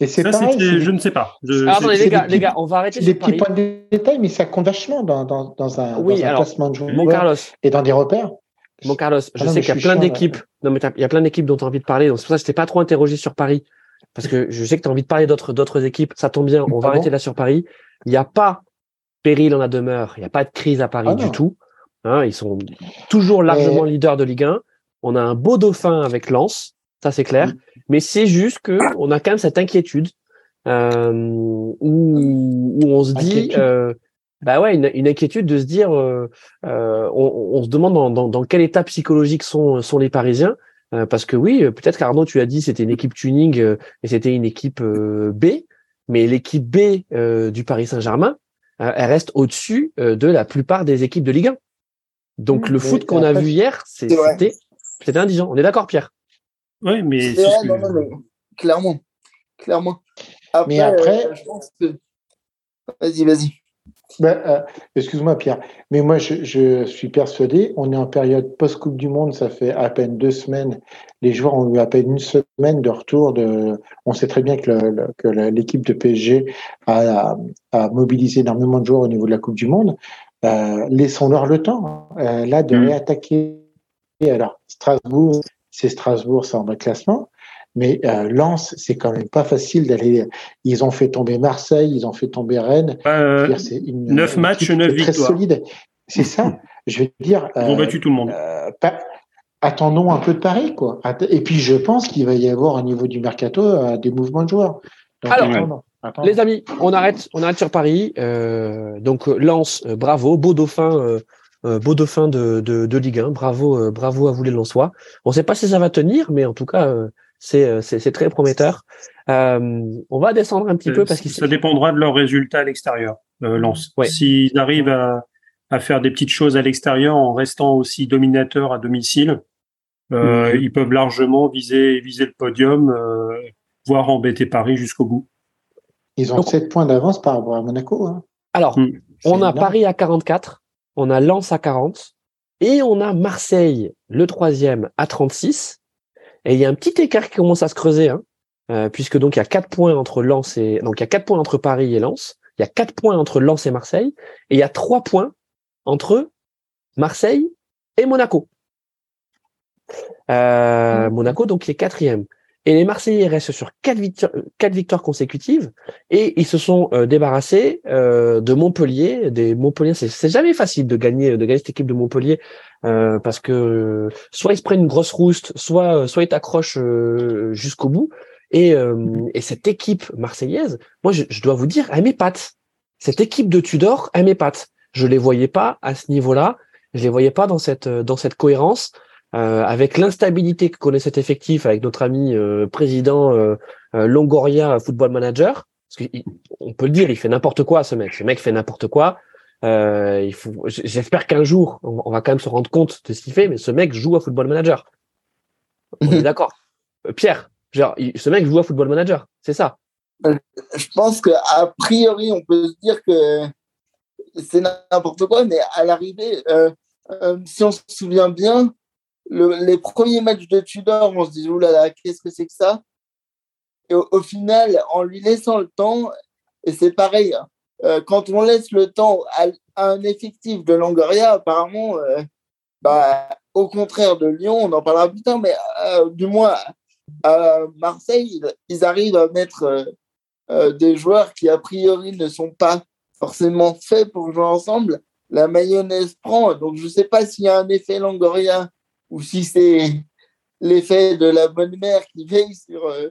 Et c'est pareil, je ne sais pas. Je, ah, les, gars, les gars, on va arrêter. Des petits points de détail, mais ça compte vachement dans, dans, dans un, oui, dans un classement de joueurs mon Carlos, et dans des repères. Mon Carlos, je ah sais qu'il y a plein d'équipes. Non, mais il y a plein d'équipes dont tu as envie de parler. Donc c'est pour ça que je t'ai pas trop interrogé sur Paris. Parce que je sais que tu as envie de parler d'autres, d'autres équipes. Ça tombe bien. On va ah arrêter là sur Paris. Il n'y a pas péril en la demeure. Il n'y a pas de crise à Paris ah du tout. Hein, ils sont toujours largement leaders de Ligue 1. On a un beau dauphin avec Lens, ça c'est clair. Mais c'est juste que on a quand même cette inquiétude euh, où, on se dit, euh, bah ouais, une, inquiétude de se dire, euh, on, se demande dans, quel état psychologique sont, sont les Parisiens. parce que oui, peut-être qu'Arnaud, tu as dit c'était une équipe tuning et c'était une équipe B, mais l'équipe B du Paris Saint-Germain, elle reste au-dessus de la plupart des équipes de Ligue 1. Donc le foot qu'on a vu hier, c'était c'était indigent. On est d'accord, Pierre? Oui, mais, clairement, clairement. mais après, vas-y, vas-y. Ben, euh, excuse-moi Pierre, mais moi je, suis persuadé, on est en période post-Coupe du Monde, ça fait à peine deux semaines, les joueurs ont eu à peine une semaine de retour. De, on sait très bien que l'équipe de PSG a, mobilisé énormément de joueurs au niveau de la Coupe du Monde. Euh, laissons-leur le temps, euh, là, de mm. réattaquer. Alors, Strasbourg, c'est Strasbourg, c'est en bas classement. Mais euh, Lens, c'est quand même pas facile d'aller. Ils ont fait tomber Marseille, ils ont fait tomber Rennes. Euh, c'est une, 9 matchs, 9 victoires. Très solide. C'est ça. Je veux dire. Ils ont battu tout le monde. Euh, attendons un peu de Paris, quoi. Et puis, je pense qu'il va y avoir au niveau du mercato euh, des mouvements de joueurs. Alors, les amis, on arrête, on arrête sur Paris. donc, Lens, bravo, beau dauphin. Beau dauphin de, de, de, Ligue 1, bravo, bravo à vous les Lensois. On ne sait pas si ça va tenir, mais en tout cas, euh, c'est très prometteur. Euh, on va descendre un petit peu parce que ça dépendra de leurs résultats à l'extérieur. Euh, Lance. S'ils arrivent à, à, faire des petites choses à l'extérieur en restant aussi dominateurs à domicile, euh, mhm. ils peuvent largement viser viser le podium, euh, voire embêter Paris jusqu'au bout. Ils ont 7 points d'avance par rapport à Monaco. Hein. Alors, hmm. on a Paris à 44, on a Lens à 40 et on a Marseille, le troisième, à 36 et il y a un petit écart qui commence à se creuser, hein, euh, puisque donc il y a quatre points entre Lens et donc il y a quatre points entre Paris et Lens. Il y a quatre points entre Lens et Marseille, et il y a trois points entre Marseille et Monaco. Euh, mmh. Monaco donc qui est quatrième. Et les Marseillais restent sur quatre victoires, quatre victoires consécutives et ils se sont euh, débarrassés euh, de Montpellier. Des Montpellier, c'est jamais facile de gagner, de gagner cette équipe de Montpellier euh, parce que soit ils se prennent une grosse rouste, soit soit ils t'accrochent jusqu'au bout. Et, et, cette équipe marseillaise, moi je, je dois vous dire, elle m'épate. Cette équipe de Tudor, elle m'épate. Je les voyais pas à ce niveau-là. Je les voyais pas dans cette dans cette cohérence. Euh, avec l'instabilité que connaît cet effectif, avec notre ami euh, président euh, Longoria Football Manager, parce qu'on peut le dire, il fait n'importe quoi ce mec. Ce mec fait n'importe quoi. il faut, j'espère qu'un jour, on, va quand même se rendre compte de ce qu'il fait, mais ce mec joue à Football Manager. On est d'accord. Pierre, genre, ce mec joue à Football Manager, c'est ça? Je pense que a priori, on peut se dire que c'est n'importe quoi, mais à l'arrivée, si on se souvient bien, les premiers matchs de Tudor, on se dit, oulala, qu'est-ce que c'est que ça? Et au, final, en lui laissant le temps, et c'est pareil, hein, euh, quand on laisse le temps à, un effectif de Langoria, apparemment, euh, bah, au contraire de Lyon, on en parlera plus tard, mais euh, du moins à Marseille, ils arrivent à mettre des joueurs qui, a priori, ne sont pas forcément faits pour jouer ensemble. La mayonnaise prend, donc je ne sais pas s'il y a un effet Langoria ou si c'est l'effet de la bonne mère qui veille sur euh,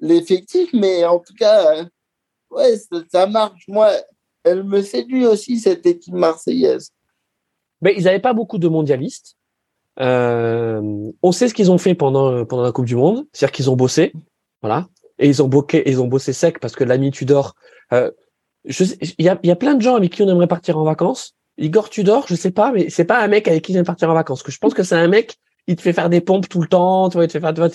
l'effectif, mais en tout cas, euh, ouais, ça, marche. Moi, elle me séduit aussi, cette équipe marseillaise. Mais ils n'avaient pas beaucoup de mondialistes. Euh, on sait ce qu'ils ont fait pendant, pendant la Coupe du Monde, c'est-à-dire qu'ils ont bossé, voilà, et ils ont, boqué, ils ont bossé sec parce que l'ami Tudor, il y, a, y a plein de gens avec qui on aimerait partir en vacances, Igor Tudor, je sais pas, mais c'est pas un mec avec qui j'aime partir en vacances. Que je pense que c'est un mec, il te fait faire des pompes tout le temps, tu vois, il te fait faire, tu vois,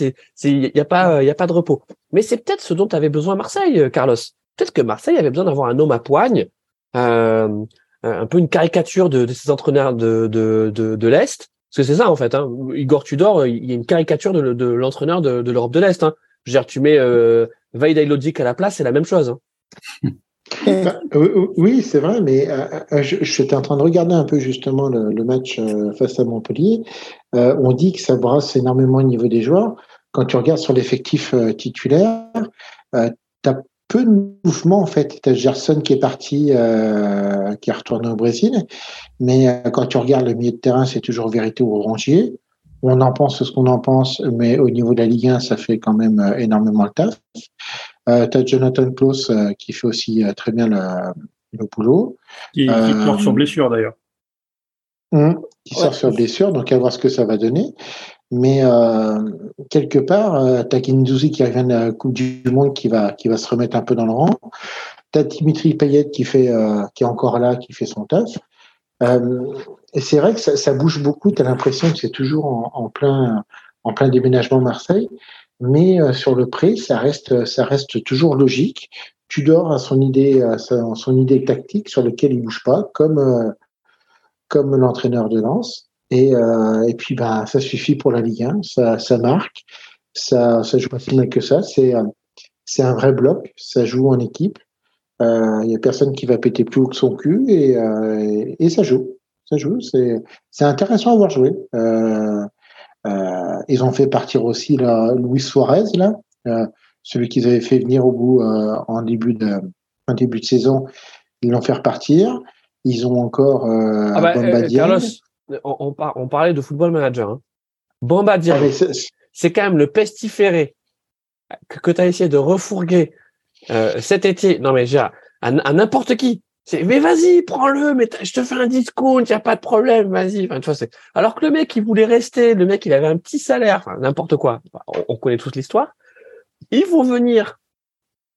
il y a pas, il y a pas de repos. Mais c'est peut-être ce dont avait besoin Marseille, euh, Carlos. Peut-être que Marseille avait besoin d'avoir un homme à poigne, euh, un peu une caricature de, de ces entraîneurs de, de, de, l'Est. Parce que c'est ça, en fait. Hein. Igor Tudor, il y a une caricature de, l'entraîneur de, l'Europe de l'Est. Hein. Je veux dire, tu mets euh, Logic à la place, c'est la même chose. Hein. Bah, oui, c'est vrai, mais euh, euh, j'étais en train de regarder un peu justement le, match euh, face à Montpellier. on dit que ça brasse énormément au niveau des joueurs. Quand tu regardes sur l'effectif titulaire, tu as peu de mouvements en fait. Tu as Gerson qui est parti, qui est retourné au Brésil, mais quand tu regardes le milieu de terrain, c'est toujours vérité ou Rongier. On en pense ce qu'on en pense, mais au niveau de la Ligue 1, ça fait quand même énormément le taf. Euh, tu as Jonathan Klaus euh, qui fait aussi euh, très bien le, boulot. Qui, sort sur blessure d'ailleurs. Hum, qui sort sur blessure, donc à voir ce que ça va donner. Mais quelque part, euh, tu as qui revient de la Coupe du Monde qui va, qui va se remettre un peu dans le rang. Tu as Dimitri Payet qui, fait, qui est encore là, qui fait son taf. et c'est vrai que ça, bouge beaucoup. Tu as l'impression que c'est toujours en, plein, en plein déménagement Marseille. Mais sur le prix, ça reste, ça reste toujours logique. Tu dors à son idée, à son idée tactique sur laquelle il bouge pas, comme, comme l'entraîneur de Lens. Et, euh, et puis, bah, ça suffit pour la Ligue 1, ça, ça marque, ça, ça joue pas si mal que ça. C'est, euh, c'est un vrai bloc, ça joue en équipe. Il euh, y a personne qui va péter plus haut que son cul et, euh, et, ça joue. Ça joue. C'est, c'est intéressant à voir jouer. Euh, ils ont fait partir aussi là, Luis Suarez là, celui qu'ils avaient fait venir au bout en début de en début de saison. Ils l'ont fait repartir. Ils ont encore ah bah, Carlos, on, on, parlait de football manager. Hein. Bamba ah, c'est quand même le pestiféré que, tu as essayé de refourguer euh, cet été. Non, mais j'ai à, n'importe qui. Mais vas-y, prends-le, mais je te fais un discount, il n'y a pas de problème, vas-y. Enfin, tu vois, Alors que le mec, il voulait rester, le mec, il avait un petit salaire, enfin, n'importe quoi. On, connaît toute l'histoire. Ils vont venir,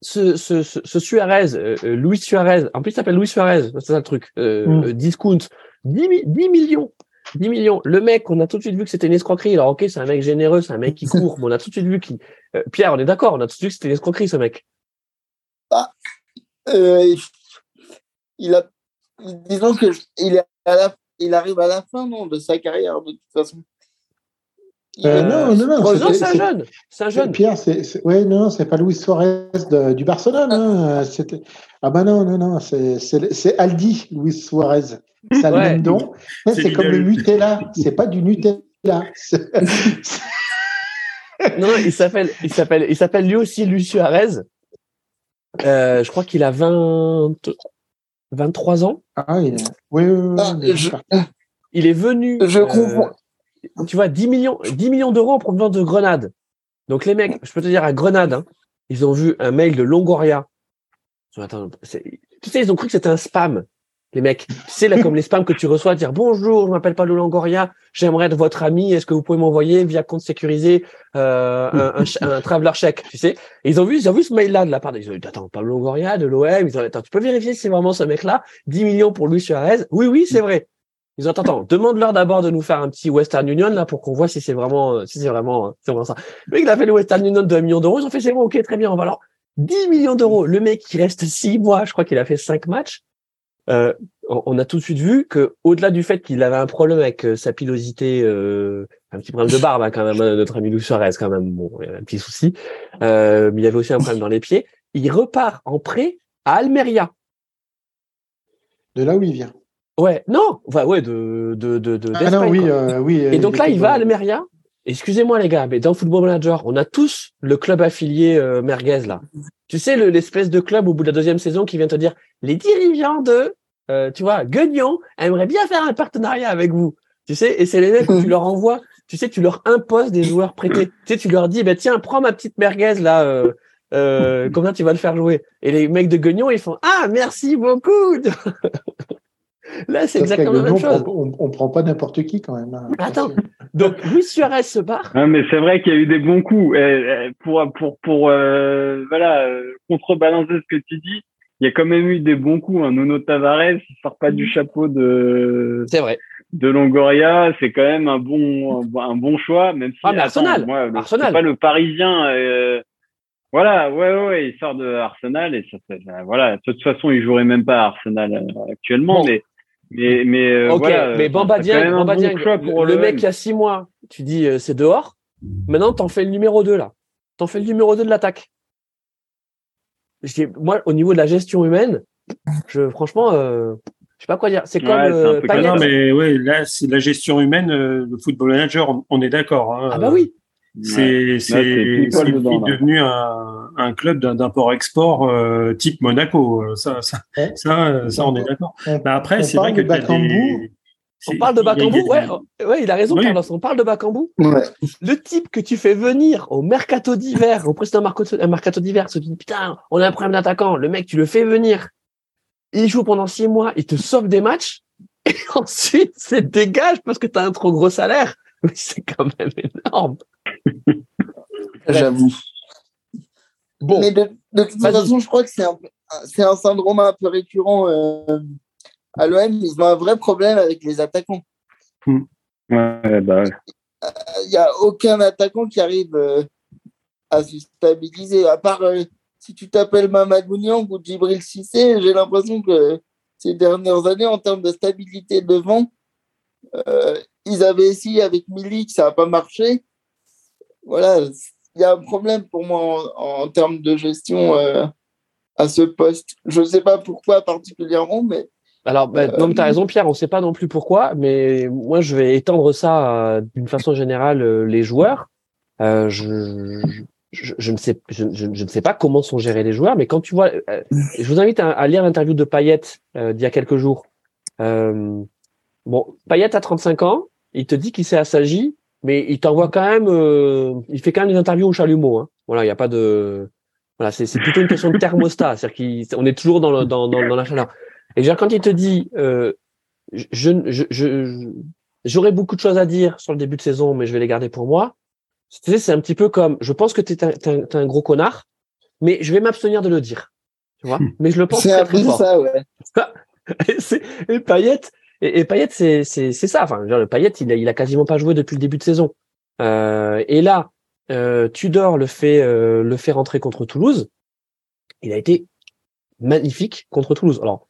ce, ce, ce, Suarez, euh, euh, Louis Suarez, en plus, il s'appelle Louis Suarez, c'est ça le truc, mm. discount, 10, 10 millions 10 millions. Le mec, on a tout de suite vu que c'était une escroquerie. Alors, ok, c'est un mec généreux, c'est un mec qui court, mais on a tout de suite vu qu'il. Euh, Pierre, on est d'accord, on a tout de suite vu que c'était une escroquerie, ce mec. Ah, euh, il a. Disons que il, est à la... il arrive à la fin non, de sa carrière, de toute façon. Euh, non, non, non. c'est un jeune. C'est un jeune. Pierre, c'est, ouais, non, c'est pas Luis Suarez du Barcelone. Hein. C'était, ah bah non, non, non, c'est, Aldi, Luis Suarez. Ça le même don. C'est, comme le Nutella. C'est pas du Nutella. non, il s'appelle, il s'appelle, il s'appelle lui aussi Luis Suarez. Euh, je crois qu'il a 20, 23 ans. Ah, il est... oui, oui, oui, ah, Il est venu. Je comprends. Euh, tu vois, 10 millions, 10 millions d'euros en provenance de Grenade. Donc les mecs, je peux te dire à Grenade, hein, ils ont vu un mail de Longoria. Attends, tu sais, ils ont cru que c'était un spam les mecs. C'est là comme les spams que tu reçois, dire bonjour, je m'appelle Pablo Longoria, j'aimerais être votre ami, est-ce que vous pouvez m'envoyer via compte sécurisé euh, un, un, un, traveler check, tu sais? ils ont vu, ils ont vu ce mail-là de la part ils ont dit attends, Pablo Longoria de l'OM, ils ont dit attends, tu peux vérifier si c'est vraiment ce mec-là, 10 millions pour Luis Suarez? Oui, oui, c'est vrai. Ils ont dit, attends, demande-leur d'abord de nous faire un petit Western Union là pour qu'on voit si c'est vraiment, si c'est vraiment, c'est vraiment ça. Le il a fait le Western Union de 1 million d'euros, ils ont fait c'est bon, ok, très bien, on va alors 10 millions d'euros. Le mec qui reste 6 mois, je crois qu'il a fait 5 matchs. Euh, on a tout de suite vu que, au-delà du fait qu'il avait un problème avec euh, sa pilosité, euh, un petit problème de barbe hein, quand même, hein, notre ami Luis Suarez quand même, bon, il y a un petit souci, mais il avait aussi un problème dans les pieds. Il repart en prêt à Almeria. De là où il vient. Ouais, non, enfin ouais, de de de, de ah non, oui, oui. Et donc là, il va à Almeria. Excusez-moi les gars, mais dans Football Manager, on a tous le club affilié merguez là. Tu sais l'espèce de club au bout de la deuxième saison qui vient te dire les dirigeants de euh, tu vois, Guignon aimerait bien faire un partenariat avec vous. Tu sais, et c'est les mecs où tu leur envoies, tu sais, tu leur imposes des joueurs prêtés. Tu sais, tu leur dis, bah, tiens, prends ma petite merguez là, euh, euh, combien tu vas le faire jouer? Et les mecs de Guignon, ils font, ah, merci beaucoup. Là, c'est exactement la même chose. On, on, prend pas n'importe qui quand même. Hein. Attends. Donc, Luis Suarez se barre. Non, mais c'est vrai qu'il y a eu des bons coups. pour, pour, pour, euh, voilà, contrebalancer ce que tu dis il y a quand même eu des bons coups. Hein. Nuno Tavares, il sort pas du mm. chapeau de. C'est vrai. De Longoria, c'est quand même un bon un bon choix, même si. Ah, mais Arsenal. Moi, Arsenal. pas le Parisien. Euh, voilà, ouais, ouais, il sort de Arsenal et ça, voilà. De toute façon, il jouerait même pas à Arsenal euh, actuellement, mais. Mais, mais euh, Ok, mais Bamba Dieng, Bamba Dieng, le, le mec il y a six mois, tu dis c'est dehors. Maintenant, t'en fais le numéro 2 là. T'en fais le numéro 2 de l'attaque moi, au niveau de la gestion humaine, je, franchement, euh, je sais pas quoi dire. C'est comme euh, Non, mais ouais, là, c'est la gestion humaine, euh, le football manager, on, est d'accord. Hein. Ah bah oui. C'est c'est devenu un, un club d'import-export euh, type Monaco. Ça, ça, ça, ça, on est d'accord. Bah, après, c'est vrai que des, on parle de Bakambu, ouais, ouais, il a raison, Carlos. On parle de Bakambu. Le type que tu fais venir au mercato d'hiver, au précédent mercato d'hiver, se dit putain, on a un problème d'attaquant. Le mec, tu le fais venir, il joue pendant six mois, il te sauve des matchs, et ensuite, c'est dégage parce que tu as un trop gros salaire. Mais c'est quand même énorme. J'avoue. Bon. Mais de, toute façon, je crois que c'est un, un syndrome un peu récurrent. Euh à l'OM, ils ont un vrai problème avec les attaquants. Hmm. Ouais, bah Il n'y a aucun attaquant qui arrive à se stabiliser, à part si tu t'appelles Mamadou Niang ou Djibril Cissé, j'ai l'impression que ces dernières années, en termes de stabilité devant, euh, ils avaient essayé avec Milik, ça n'a pas marché. Voilà, il y a un problème pour moi en, termes de gestion euh, à ce poste. Je ne sais pas pourquoi particulièrement, mais. Alors, bah, non, tu as euh, raison, Pierre, on ne sait pas non plus pourquoi, mais moi, je vais étendre ça d'une façon générale, les joueurs. je, je, ne sais, je, ne sais pas comment sont gérés les joueurs, mais quand tu vois, euh, je vous invite à, lire l'interview de Payet euh, d'il y a quelques jours. Euh, bon, Payet a 35 ans, il te dit qu'il s'est assagi, mais il t'envoie quand même, euh, il fait quand même des interviews au chalumeau. Hein. Voilà, il n'y a pas de, voilà, c'est plutôt une question de thermostat, c'est-à-dire qu'on est toujours dans, le, dans, dans, dans la chaleur. Et genre, quand il te dit, euh, je, je, je, j'aurais beaucoup de choses à dire sur le début de saison, mais je vais les garder pour moi c'est un petit peu comme, je pense que tu es, un gros connard, mais je vais m'abstenir de le dire. Tu vois? Mais je le pense très, très fort. ça, ouais. et Payet, et, et c'est c'est ça. Enfin, le Payet, il a, quasiment pas joué depuis le début de saison. Euh, et là, euh, Tudor le fait euh, le fait rentrer contre Toulouse. Il a été magnifique contre Toulouse. Alors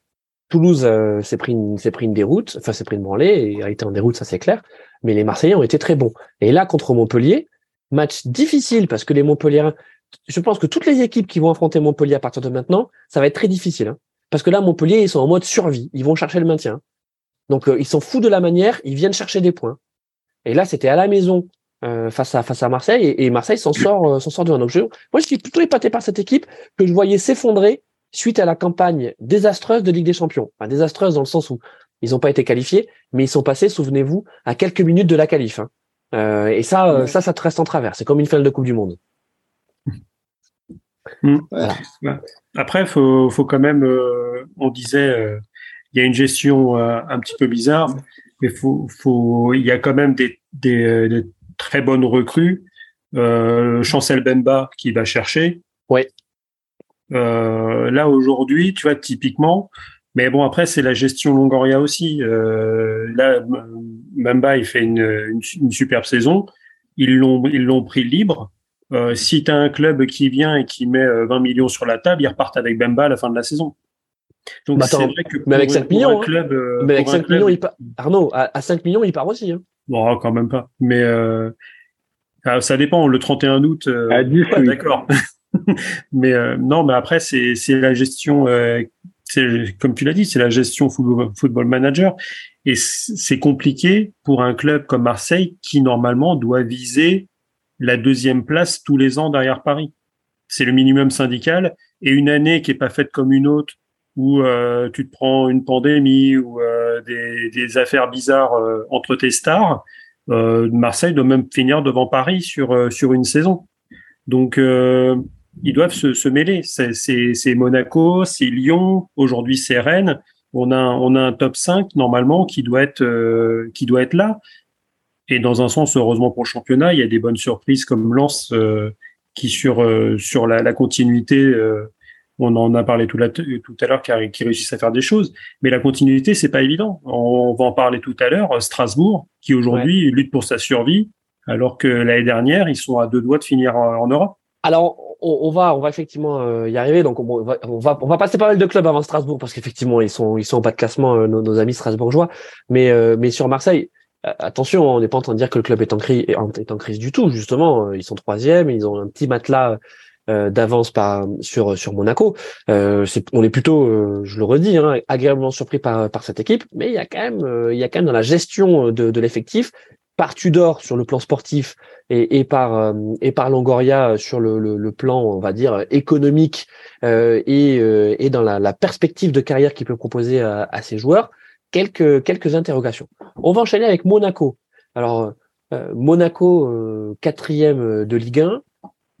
Toulouse s'est pris une s'est pris une déroute, enfin s'est pris une branlée et a été en déroute, ça c'est clair. Mais les Marseillais ont été très bons. Et là contre Montpellier, Match difficile parce que les Montpellier, je pense que toutes les équipes qui vont affronter Montpellier à partir de maintenant, ça va être très difficile. Hein. Parce que là, Montpellier, ils sont en mode survie. Ils vont chercher le maintien. Donc, euh, ils s'en foutent de la manière. Ils viennent chercher des points. Et là, c'était à la maison euh, face à face à Marseille et, Marseil s'en sort euh, s'en sort de un. Donc, moi, je suis plutôt épaté par cette équipe que je voyais s'effondrer suite à la campagne désastreuse de Ligue des Champions. Enfin, désastreuse dans le sens où ils n'ont pas été qualifiés, mais ils sont passés, souvenez-vous, à quelques minutes de la qualif. Hein. Euh, et ça, ça, ça te reste en travers. C'est comme une finale de Coupe du Monde. Hmm. Après, faut, faut quand même. Euh, on disait, il y a une gestion un petit peu bizarre, mais faut, faut, il y a quand même des, des, très bonnes recrues. Chancel Bemba qui va chercher. Ouais. là aujourd'hui, tu vois, typiquement, mais bon, après, c'est la gestion Longoria aussi. Euh, là, Mamba, il fait une, une, superbe saison. Ils l'ont, ils l'ont pris libre. Euh, si tu as un club qui vient et qui met 20 euh, millions sur la table, ils repartent avec Bemba à la fin de la saison. Donc, bah, c'est vrai que mais avec 5 millions, hein. club, mais avec 5 millions, il part... Arnaud, à, 5 millions, il part aussi. Hein. Bon, quand même pas. Mais euh, ah, ça dépend. Le 31 août, euh, à 10, oui. d'accord. mais non, mais après, c'est, c'est la gestion c'est comme tu l'as dit, c'est la gestion football, manager et c'est compliqué pour un club comme Marseille qui normalement doit viser la deuxième place tous les ans derrière Paris. C'est le minimum syndical et une année qui est pas faite comme une autre où euh, tu te prends une pandémie ou euh, des, affaires bizarres euh, entre tes stars, Marseille doit même finir devant Paris sur sur une saison. Donc ils doivent se, se mêler. C'est Monaco, c'est Lyon, aujourd'hui c'est Rennes. On a, on a un top 5 normalement qui doit être, euh, qui doit être là. Et dans un sens, heureusement pour le championnat, il y a des bonnes surprises comme Lens euh, qui sur euh, sur la, la continuité, on en a parlé tout, tout à l'heure, qui, qui, réussissent à faire des choses. Mais la continuité, c'est pas évident. On, va en parler tout à l'heure. Strasbourg, qui aujourd'hui lutte pour sa survie, alors que l'année dernière, ils sont à deux doigts de finir en Europe. Alors, on, va, on va effectivement euh, y arriver. Donc, on, va, on, va, passer pas mal de clubs avant Strasbourg parce qu'effectivement, ils sont, ils sont en bas de classement, euh, nos, amis strasbourgeois. Mais, euh, mais sur Marseille, attention, on n'est pas en train de dire que le club est en crise, est en crise du tout. Justement, ils sont troisième, ils ont un petit matelas d'avance par sur Monaco. c'est, on est plutôt, je le redis, hein, agréablement surpris par par cette équipe. Mais il y a quand même, il y a quand même dans la gestion de, l'effectif par Tudor sur le plan sportif et, et par euh, et par Longoria sur le, plan on va dire économique euh, et, euh, et dans la, perspective de carrière qu'il peut proposer à, à, ses joueurs quelques quelques interrogations on va enchaîner avec Monaco alors euh, Monaco quatrième de Ligue 1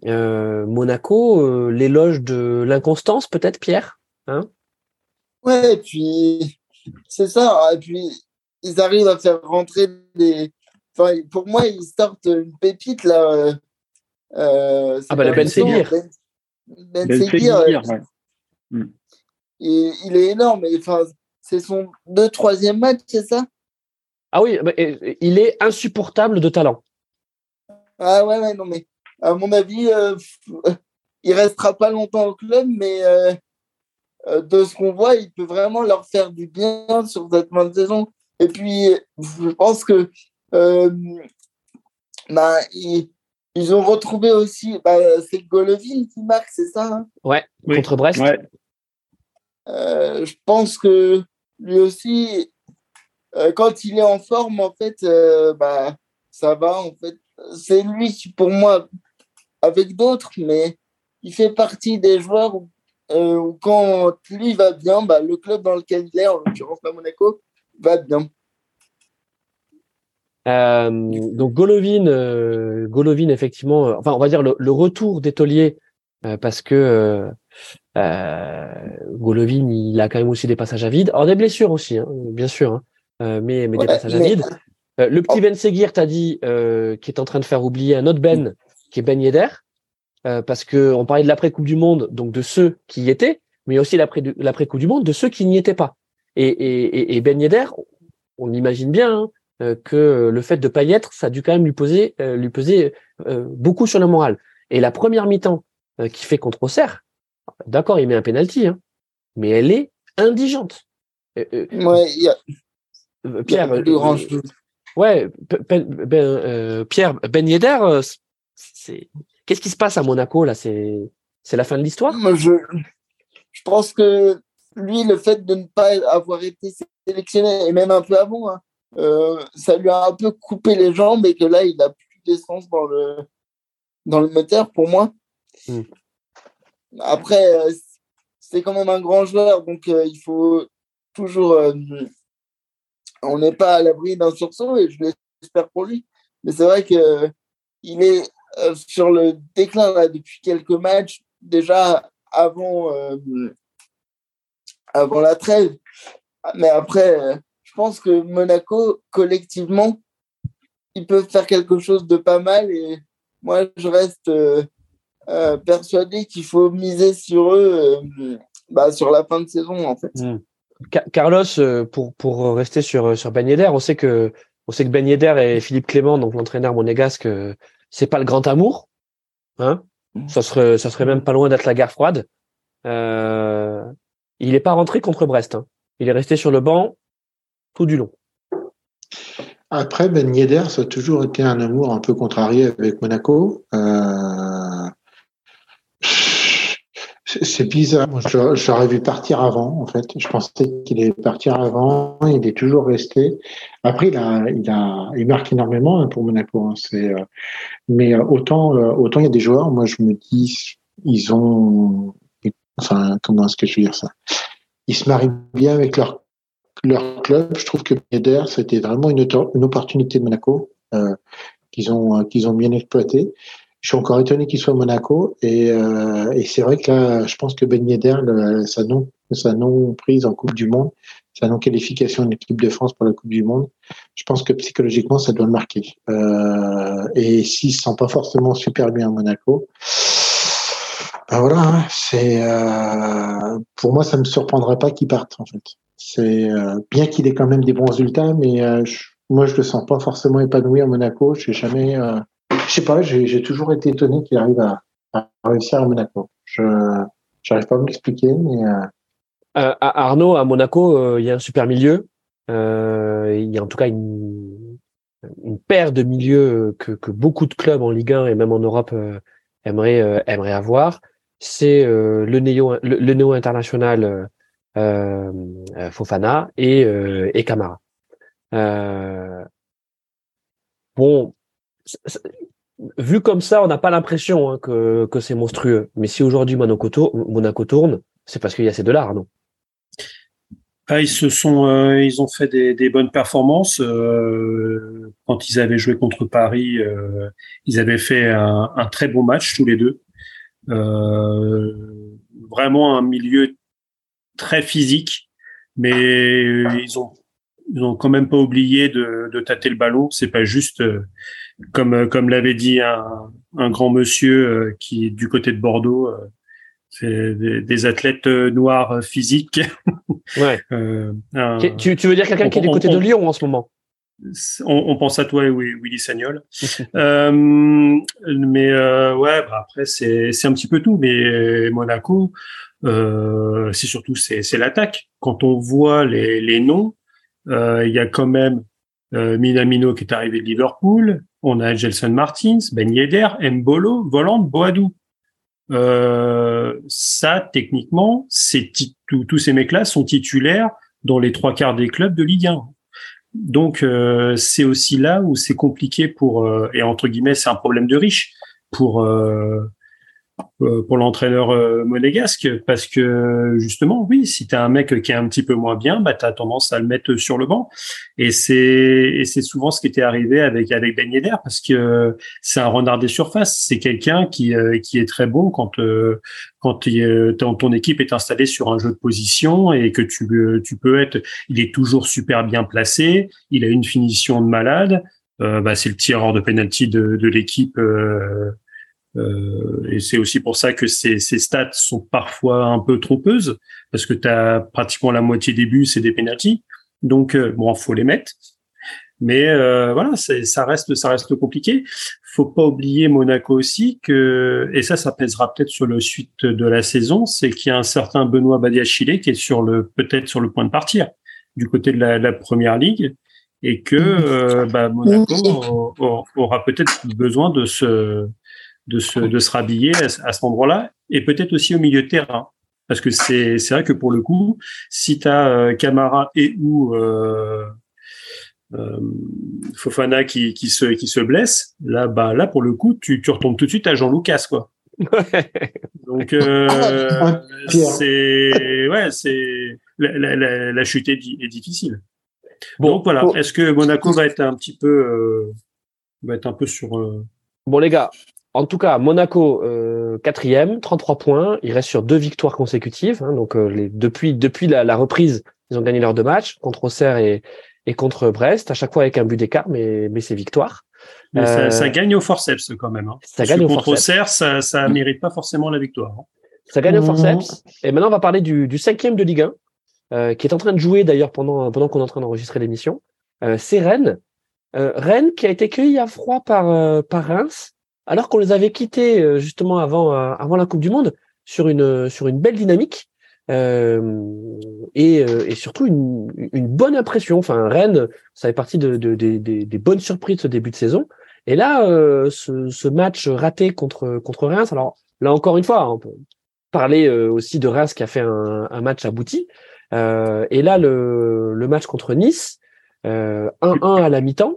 Monaco l'éloge de l'inconstance peut-être Pierre? Hein? Ouais et puis c'est ça et puis ils arrivent à faire rentrer des pour moi, ils sortent une pépite là. Euh, euh ah bah le Ben Seguir. Ben, ben, ben Seguir. Euh, mm. il est énorme. Enfin, c'est son deux, troisième match, c'est ça? Ah oui, il est insupportable de talent. Ah ouais, ouais, non, mais à mon avis, euh, il restera pas longtemps au club, mais euh, euh, de ce qu'on voit, il peut vraiment leur faire du bien sur cette fin de saison. Et puis, je pense que bah, ils, ont retrouvé aussi, bah, c'est Golovin qui marque, c'est ça hein? Ouais, contre Brest. Ouais. je pense que lui aussi, quand il est en forme, en fait, bah, ça va. En fait, c'est lui qui, pour moi, avec d'autres, mais il fait partie des joueurs où, euh, quand lui va bien, bah, le club dans lequel il est, en l'occurrence à Monaco, va bien. Euh, donc Golovin, euh, Golovin effectivement, enfin on va dire le, retour d'Etolier parce que Golovin il a quand même aussi des passages à vide, alors des blessures aussi, hein, bien sûr, hein, mais, mais des passages à vide. le petit oh. Ben Seguir, t'as dit, qui est en train de faire oublier un autre Ben, qui est Ben Yedder, euh, parce que on parlait de l'après Coupe du Monde, donc de ceux qui y étaient, mais aussi l'après l'après Coupe du Monde de ceux qui n'y étaient pas. Et, et, et Ben Yedder, on imagine bien hein, euh, que le fait de pas y être, ça a dû quand même lui poser euh, lui peser beaucoup sur le moral. Et la première mi-temps qui fait contre Auxerre, d'accord, il met un penalty, hein, mais elle est indigente. ouais, y a... Pierre, ouais, ben, Pierre Ben Yedder, c'est Qu'est-ce qui se passe à Monaco là? C'est c'est la fin de l'histoire? Je, je pense que lui, le fait de ne pas avoir été sélectionné, et même un peu avant, hein, euh, ça lui a un peu coupé les jambes et que là, il a plus d'essence dans le, dans le moteur pour moi. Hmm. Après, euh, c'est quand même un grand joueur, donc euh, il faut toujours. on n'est pas à l'abri d'un sursaut et je l'espère pour lui. Mais c'est vrai que il est euh, sur le déclin là, depuis quelques matchs, déjà avant, euh, avant la trêve. Mais après, euh, je pense que Monaco, collectivement, ils peuvent faire quelque chose de pas mal. Et moi, je reste persuadé qu'il faut miser sur eux bah, sur la fin de saison, en fait. Hmm. Carlos, pour, pour rester sur, sur Ben Yedder, on sait que on sait que Ben Yedder et Philippe Clément, donc l'entraîneur monégasque, c'est pas le grand amour, hein? Ça serait, ça serait même pas loin d'être la guerre froide. Euh, il n'est pas rentré contre Brest. Hein. Il est resté sur le banc tout du long. Après, Ben Yedder, ça a toujours été un amour un peu contrarié avec Monaco. Euh, c'est bizarre. J'aurais vu partir avant, en fait. Je pensais qu'il allait partir avant. Il est toujours resté. Après, il a, il a, il marque énormément hein, pour Monaco. Hein. Euh, mais euh, autant, euh, autant il y a des joueurs. Moi, je me dis, ils ont, enfin, comment est-ce que je veux dire ça? Ils se marient bien avec leur club. Je trouve que Eder, c'était vraiment une, une opportunité de Monaco qu'ils ont qu'ils ont bien exploité je suis encore étonné qu'il soit à Monaco. Et, euh, et c'est vrai que là, je pense que Ben Yedder, sa, non, sa non prise en Coupe du Monde, sa non qualification de l'équipe de France pour la Coupe du Monde, je pense que psychologiquement, ça doit le marquer. Euh, et s'il se sent pas forcément super bien à Monaco, ben voilà, hein, c'est euh, pour moi, ça me surprendrait pas qu'il parte en fait. C'est euh, bien qu'il ait quand même des bons résultats, mais euh, moi, je le sens pas forcément épanoui à Monaco. Je n'ai jamais euh, je sais pas, j'ai toujours été étonné qu'il arrive à, réussir à Monaco. Je n'arrive pas à m'expliquer, mais. Euh... Euh, Arnaud, à Monaco, euh, il y a un super milieu. Euh, il y a en tout cas une, une paire de milieux que, que, beaucoup de clubs en Ligue 1 et même en Europe aimeraient, aimeraient avoir. C'est le néo, le, néo international Fofana et, et Camara. bon, vu comme ça, on n'a pas l'impression hein, que, que c'est monstrueux. Mais si aujourd'hui Monaco, tourne, c'est parce qu'il y a ces deux-là, non ah, ils se sont, euh, ils ont fait des, bonnes performances. Euh, quand ils avaient joué contre Paris, euh, ils avaient fait un, très bon match tous les deux. Vraiment un milieu très physique, mais ils ont, ils ont quand même pas oublié de, de tâter le ballon. C'est pas juste comme euh, comme l'avait dit un, un, grand monsieur euh, qui est du côté de Bordeaux, euh, C'est des, athlètes noirs physiques. Ouais. tu, tu, veux dire quelqu'un qui est du côté de Lyon en ce moment? On, pense à toi, oui, Willy Sagnol. euh, mais euh, ouais, bah après c'est c'est un petit peu tout. Mais Monaco, euh, c'est surtout c'est c'est l'attaque. Quand on voit les les noms, euh, il y a quand même euh, Minamino qui est arrivé de Liverpool. On a Gelson Martins, Ben Yedder, Mbolo, Voland, Boadou. Euh, ça, techniquement, tous ces mecs-là sont titulaires dans les trois quarts des clubs de Ligue 1. Donc euh, c'est aussi là où c'est compliqué pour euh, et entre guillemets c'est un problème de riche pour pour l'entraîneur monégasque parce que justement oui si tu as un mec qui est un petit peu moins bien bah tu as tendance à le mettre sur le banc et c'est et c'est souvent ce qui était arrivé avec avec Ben Yedder parce que c'est un renard des surfaces c'est quelqu'un qui qui est très bon quand quand ton, équipe est installée sur un jeu de position et que tu, tu peux être, il est toujours super bien placé, il a une finition de malade, euh, bah, c'est le tireur de penalty de, de l'équipe. Euh, euh, et c'est aussi pour ça que ces, ces stats sont parfois un peu trompeuses parce que tu as pratiquement la moitié des buts, c'est des penalties. Donc euh, bon, faut les mettre. Mais euh, voilà, ça reste, ça reste compliqué. Faut pas oublier Monaco aussi que, et ça, ça pèsera peut-être sur le suite de la saison, c'est qu'il y a un certain Benoît Badiachile qui est sur le, peut-être sur le point de partir du côté de la, première ligue et que euh, bah, Monaco aura peut-être besoin de se, de se, de se rhabiller à, ce endroit-là et peut-être aussi au milieu de terrain. Parce que c'est, c'est vrai que pour le coup, si tu as euh, Camara et ou euh, euh, Fofana qui, qui, se, qui se blesse, là, bah, là pour le coup, tu, tu retombes tout de suite à Jean Lucas, quoi. Donc euh, c'est ouais, c'est la, la, la, chute est, est, difficile. Bon, Donc voilà, est-ce que Monaco va être un petit peu euh, va être un peu sur euh, Bon les gars, en tout cas Monaco quatrième, 33 points, il reste sur deux victoires consécutives. Hein, donc les, depuis depuis la, la, reprise, ils ont gagné leurs deux matchs contre Auxerre et, et contre Brest, à chaque fois avec un but d'écart, mais, mais c'est victoire. Mais ça, ça, euh, gagne au forceps quand même. Hein. Ça gagne au contre forceps. ça, ça mérite pas forcément la victoire. Hein. Ça gagne au forceps. Et maintenant, on va parler du, du cinquième de Ligue 1, euh, qui est en train de jouer d'ailleurs pendant, pendant qu'on est en train d'enregistrer l'émission. Euh, c'est Rennes. Euh, Rennes qui a été cueilli à froid par, euh, par Reims, alors qu'on les avait quittés euh, justement avant, avant la Coupe du Monde sur une, sur une belle dynamique. Euh, et, euh, et, surtout une, une, bonne impression. Enfin, Rennes, ça fait partie de, de, de, des bonnes surprises de ce début de saison. Et là, euh, ce, ce, match raté contre contre Reims. Alors là encore une fois, on peut parler aussi de Reims qui a fait un, un match abouti. et là, le, le match contre Nice, 1-1 à la mi-temps.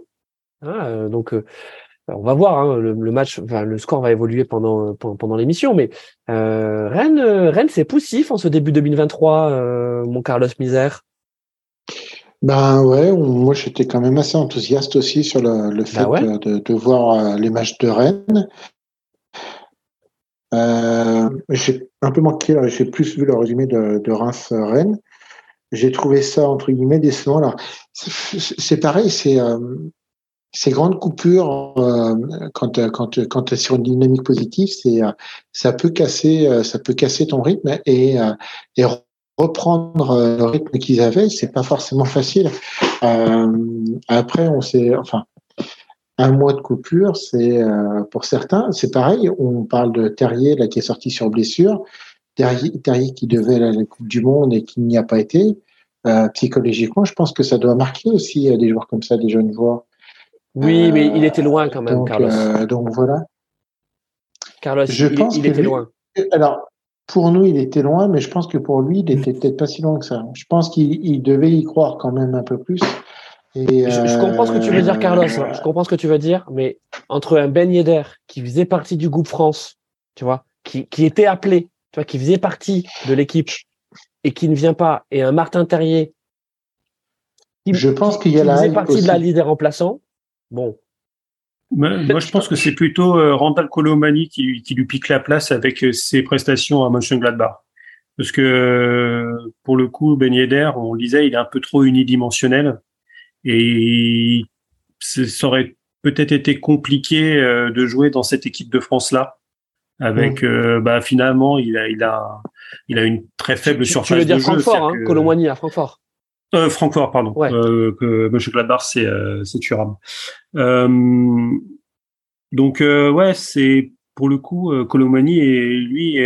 Hein, donc on va voir hein, le, match, enfin, le score va évoluer pendant pendant, l'émission, mais euh, Rennes, euh, Rennes, c'est poussif en ce début 2023, euh, mon Carlos Misère. Ben ouais, moi j'étais quand même assez enthousiaste aussi sur le, le fait bah de, voir les matchs de Rennes. j'ai un peu manqué, j'ai plus vu le résumé de, de Reims-Rennes. J'ai trouvé ça entre guillemets décevant. Alors c'est pareil, c'est ces grandes coupures, euh, quand, quand, quand tu es sur une dynamique positive, c'est, euh, ça peut casser, euh, ça peut casser ton rythme et, et reprendre le rythme qu'ils avaient, c'est pas forcément facile. après, on sait, enfin, un mois de coupure, c'est pour certains, c'est pareil. On parle de Terrier là qui est sorti sur blessure, Terrier, Terrier qui devait à la Coupe du Monde et qui n'y a pas été. psychologiquement, je pense que ça doit marquer aussi des joueurs comme ça, des jeunes joueurs. Oui, mais il était loin quand même, donc, Carlos. Euh, donc voilà. Carlos, je il, pense il était loin. Alors, pour nous, il était loin, mais je pense que pour lui, il était peut-être pas si loin que ça. Je pense qu'il devait y croire quand même un peu plus. Et, je, comprends ce que tu veux dire, Carlos. Hein. Je comprends ce que tu veux dire, mais entre un Ben Yedder qui faisait partie du groupe France, tu vois, qui, qui était appelé, tu vois, qui faisait partie de l'équipe et qui ne vient pas, et un Martin Terrier qui, je pense qu'il y a qui faisait partie de la leader remplaçant, Bon. Moi, je pense que c'est plutôt euh, Randall Colomani qui, qui, lui pique la place avec euh, ses prestations à Mönchengladbach. Parce que euh, pour le coup, Ben Yedder, on le disait, il est un peu trop unidimensionnel et ça aurait peut-être été compliqué de jouer dans cette équipe de France là. avec mmh. bah, finalement il a il a il a une très faible surface tu veux dire de Francfort, hein, Colomboigny à Francfort. Euh, Francfort, pardon. Ouais. Euh, que Mönchengladbach, c'est euh, c'est Thuram. Euh, donc euh, ouais, c'est pour le coup euh, Colomani et lui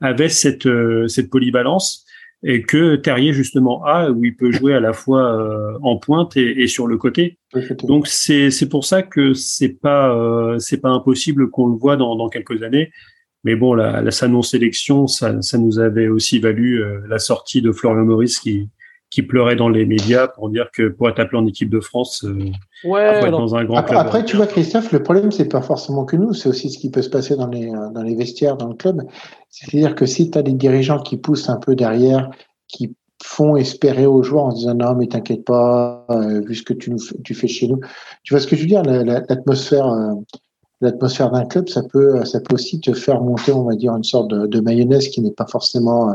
avait cette cette polyvalence et que Terrier justement a où il peut jouer à la fois en pointe et, et, sur le côté. Donc c'est c'est pour ça que c'est pas c'est pas impossible qu'on le voit dans dans quelques années. Mais bon, la, la sa non-sélection, ça, ça nous avait aussi valu la sortie de Florian Maurice qui, qui pleurait dans les médias pour dire que pour être appelé en équipe de France, euh, ouais, être dans un grand après, club. Après, tu vois, Christophe, le problème, c'est pas forcément que nous, c'est aussi ce qui peut se passer dans les, dans les vestiaires, dans le club. C'est-à-dire que si tu as des dirigeants qui poussent un peu derrière, qui font espérer aux joueurs en disant non, mais t'inquiète pas, euh, vu ce que tu, nous, tu fais chez nous. Tu vois ce que je veux dire? L'atmosphère. Euh, l'atmosphère d'un club, ça peut, ça peut aussi te faire monter, on va dire, une sorte de, de mayonnaise qui n'est pas forcément euh,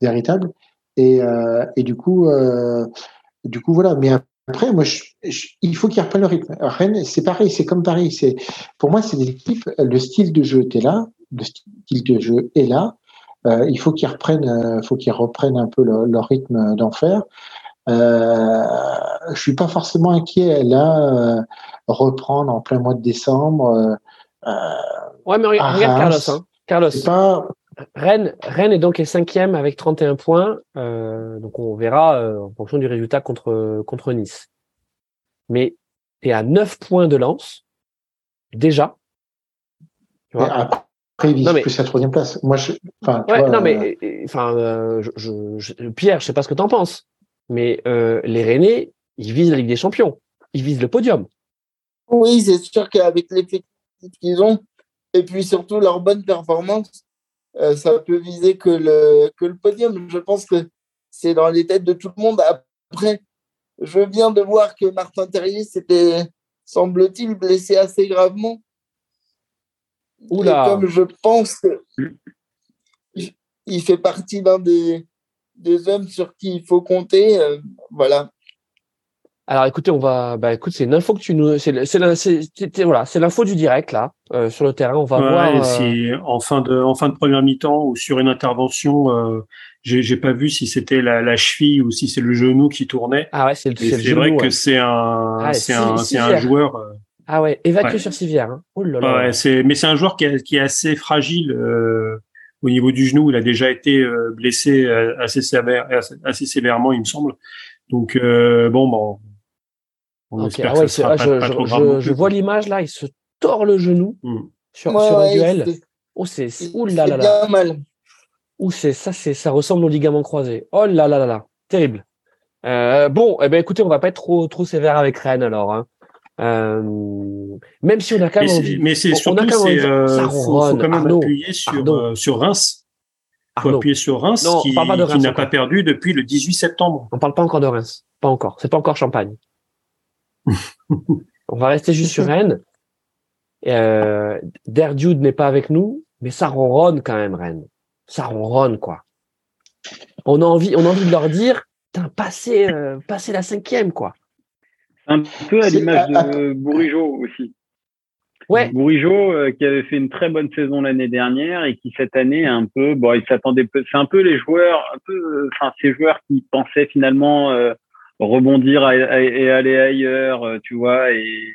véritable. Et, euh, et du coup, euh, du coup, voilà. Mais après, moi, je, il faut qu'ils reprennent le rythme. Rennes, c'est pareil, c'est comme Paris. C'est, pour moi, c'est des équipes. Le style de jeu était là, le style de jeu est là. Euh, il faut qu'ils reprennent, euh, faut qu'ils reprennent un peu leur rythme d'enfer. Euh, je suis pas forcément inquiet là, reprendre en plein mois de décembre. Ouais, mais regarde, Carlos. Hein. Carlos. Pas, Rennes, Rennes est donc cinquième avec 31 points. Euh, donc on verra euh, en fonction du résultat contre, contre Nice. Mais tu es à 9 points de lance, déjà. Tu vois? Après, il vise plus la troisième place. Moi, je, enfin, ouais, non, mais, euh, enfin, euh, je, je, Pierre, je sais pas ce que tu en penses, mais euh, les Rennais, ils visent la Ligue des Champions. Ils visent le podium. Oui, c'est sûr qu'avec l'effectif qu'ils ont, et puis surtout leur bonne performance, euh, ça peut viser que le, que le podium. Je pense que c'est dans les têtes de tout le monde. Après, je viens de voir que Martin Terrier s'était, semble-t-il, blessé assez gravement. Oula. Et comme je pense qu'il fait partie d'un des, des hommes sur qui il faut compter, euh, voilà. Alors écoutez, on va, bah écoute, c'est une info que tu nous, c'est, c'est, voilà, c'est l'info du direct là euh, sur le terrain. On va voir. Si euh, en fin de, en fin de première mi-temps ou sur une intervention, euh, j'ai, j'ai pas vu si c'était la, la cheville ou si c'est le genou qui tournait. Ah ouais, c'est le, c'est, c'est vrai que c'est un, ah c'est un, c'est un joueur. Euh, ah ouais, évacué sur civière. Hein. Oh là là. Ouais, c'est, mais c'est un joueur qui, est, qui est assez fragile. au niveau du genou, il a déjà été blessé assez, sévère, assez sévèrement, il me semble. Donc bon, bon, je, vois l'image là, il se tord le genou hmm. sur, un duel. Oh, c'est ouh là là là. mal. c'est ça, c'est ça ressemble au ligament croisé. Oh là là là là, terrible. Euh, bon, eh ben écoutez, on va pas être trop trop sévère avec Rennes alors. Hein. Euh, même si on a quand même. Mais c'est surtout, c'est euh, faut, quand même appuyer sur sur Reims. Faut appuyer sur Reims qui, qui n'a pas perdu depuis le 18 septembre. On parle pas encore de Reims, pas encore. C'est pas encore Champagne. On va rester juste sur Rennes. Euh, Derdude n'est pas avec nous, mais ça ronronne quand même, Rennes. Ça ronronne, quoi. On a envie, on a envie de leur dire, passez, euh, passez la cinquième, quoi. Un peu à l'image de Bourigeau aussi. Ouais. Bourigeau euh, qui avait fait une très bonne saison l'année dernière et qui cette année un peu, bon, il s'attendait, c'est un peu les joueurs, un peu, enfin ces joueurs qui pensaient finalement euh, rebondir et aller ailleurs, euh, tu vois, et,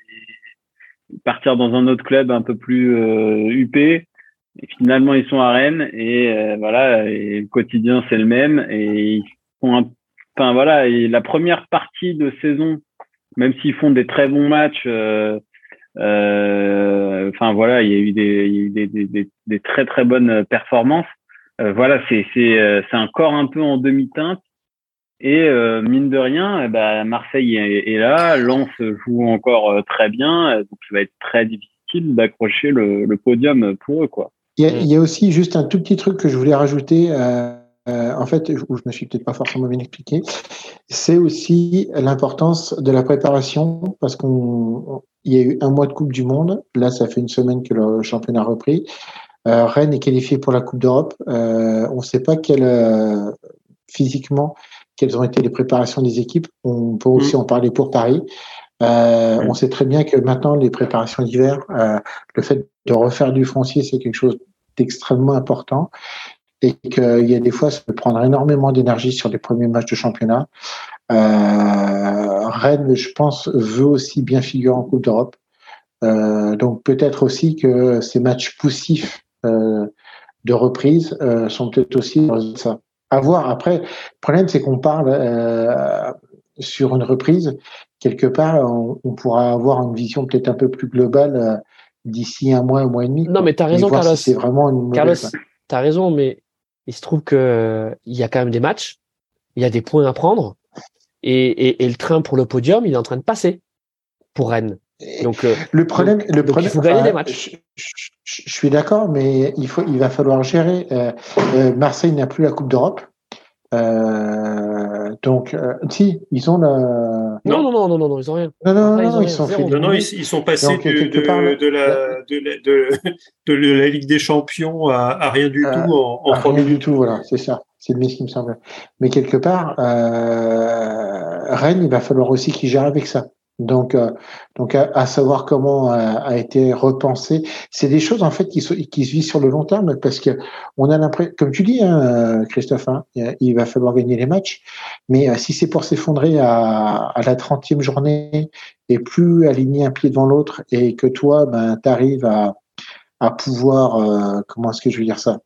partir dans un autre club un peu plus euh, huppé. Et finalement, ils sont à Rennes et euh, voilà, et le quotidien c'est le même et ils font un, enfin voilà, et la première partie de saison, même s'ils font des très bons matchs, euh, enfin voilà, il y a eu des, y a eu des, des, des, très très bonnes performances. voilà, c'est c'est c'est un corps un peu en demi-teinte et euh, mine de rien, eh ben, Marseille est, là, Lens joue encore euh, très bien, donc ça va être très difficile d'accrocher le, podium pour eux. Quoi. Il y, a, aussi juste un tout petit truc que je voulais rajouter, euh, en fait, où je me suis peut-être pas forcément bien expliqué, c'est aussi l'importance de la préparation, parce qu'on il y a eu un mois de Coupe du Monde, là ça fait une semaine que le championnat a repris. Rennes est qualifié pour la Coupe d'Europe. on ne sait pas quel physiquement quelles ont été les préparations des équipes. On peut aussi mm. en parler pour Paris. Euh, on sait très bien que maintenant, les préparations d'hiver, euh, le fait de refaire du foncier, c'est quelque chose extrêmement important et qu'il y a des fois, ça peut prendre énormément d'énergie sur les premiers matchs de championnat. Euh, Rennes, je pense, veut aussi bien figurer en Coupe d'Europe. Euh, donc peut-être aussi que ces matchs poussifs euh, de reprise sont peut-être aussi ça. À voir. Après, le problème, c'est qu'on parle euh, sur une reprise. Quelque part, on, on, pourra avoir une vision peut-être un peu plus globale euh, d'ici un mois, un mois et demi. Non, mais tu as raison, Carlos. Si c'est vraiment une Carlos, tu as raison, mais il se trouve que euh, il y a quand même des matchs, il y a des points à prendre, et, et, et, le train pour le podium, il est en train de passer pour Rennes. Donc euh, le problème, donc, le problème, il faut gagner des matchs. Je, je, je suis d'accord, mais il faut, il va falloir gérer. Euh, euh, Marseille n'a plus la Coupe d'Europe. Euh, donc, euh, si, ils ont la. Non, non, non, non, non, non ils ont rien. Non, non, non, ils, non, ils sont fait. Non, non, ils, ils, sont passés donc, de, de, part, de, la, de, la, de, de, la Ligue des Champions à, à rien du tout en, en. Rien du tout, voilà, c'est ça. C'est le ce qui me semble. Mais quelque part, euh, Rennes, il va falloir aussi qu'il gère avec ça. Donc, euh, donc à, à, savoir comment a, a été repensé, c'est des choses en fait qui, so, qui se vivent sur le long terme parce que on a l'impression, comme tu dis, hein, Christophe, hein, il va falloir gagner les matchs, mais euh, si c'est pour s'effondrer à, à, la 30e journée et plus aligner un pied devant l'autre et que toi, ben, tu arrives à, à pouvoir, euh, comment est-ce que je veux dire ça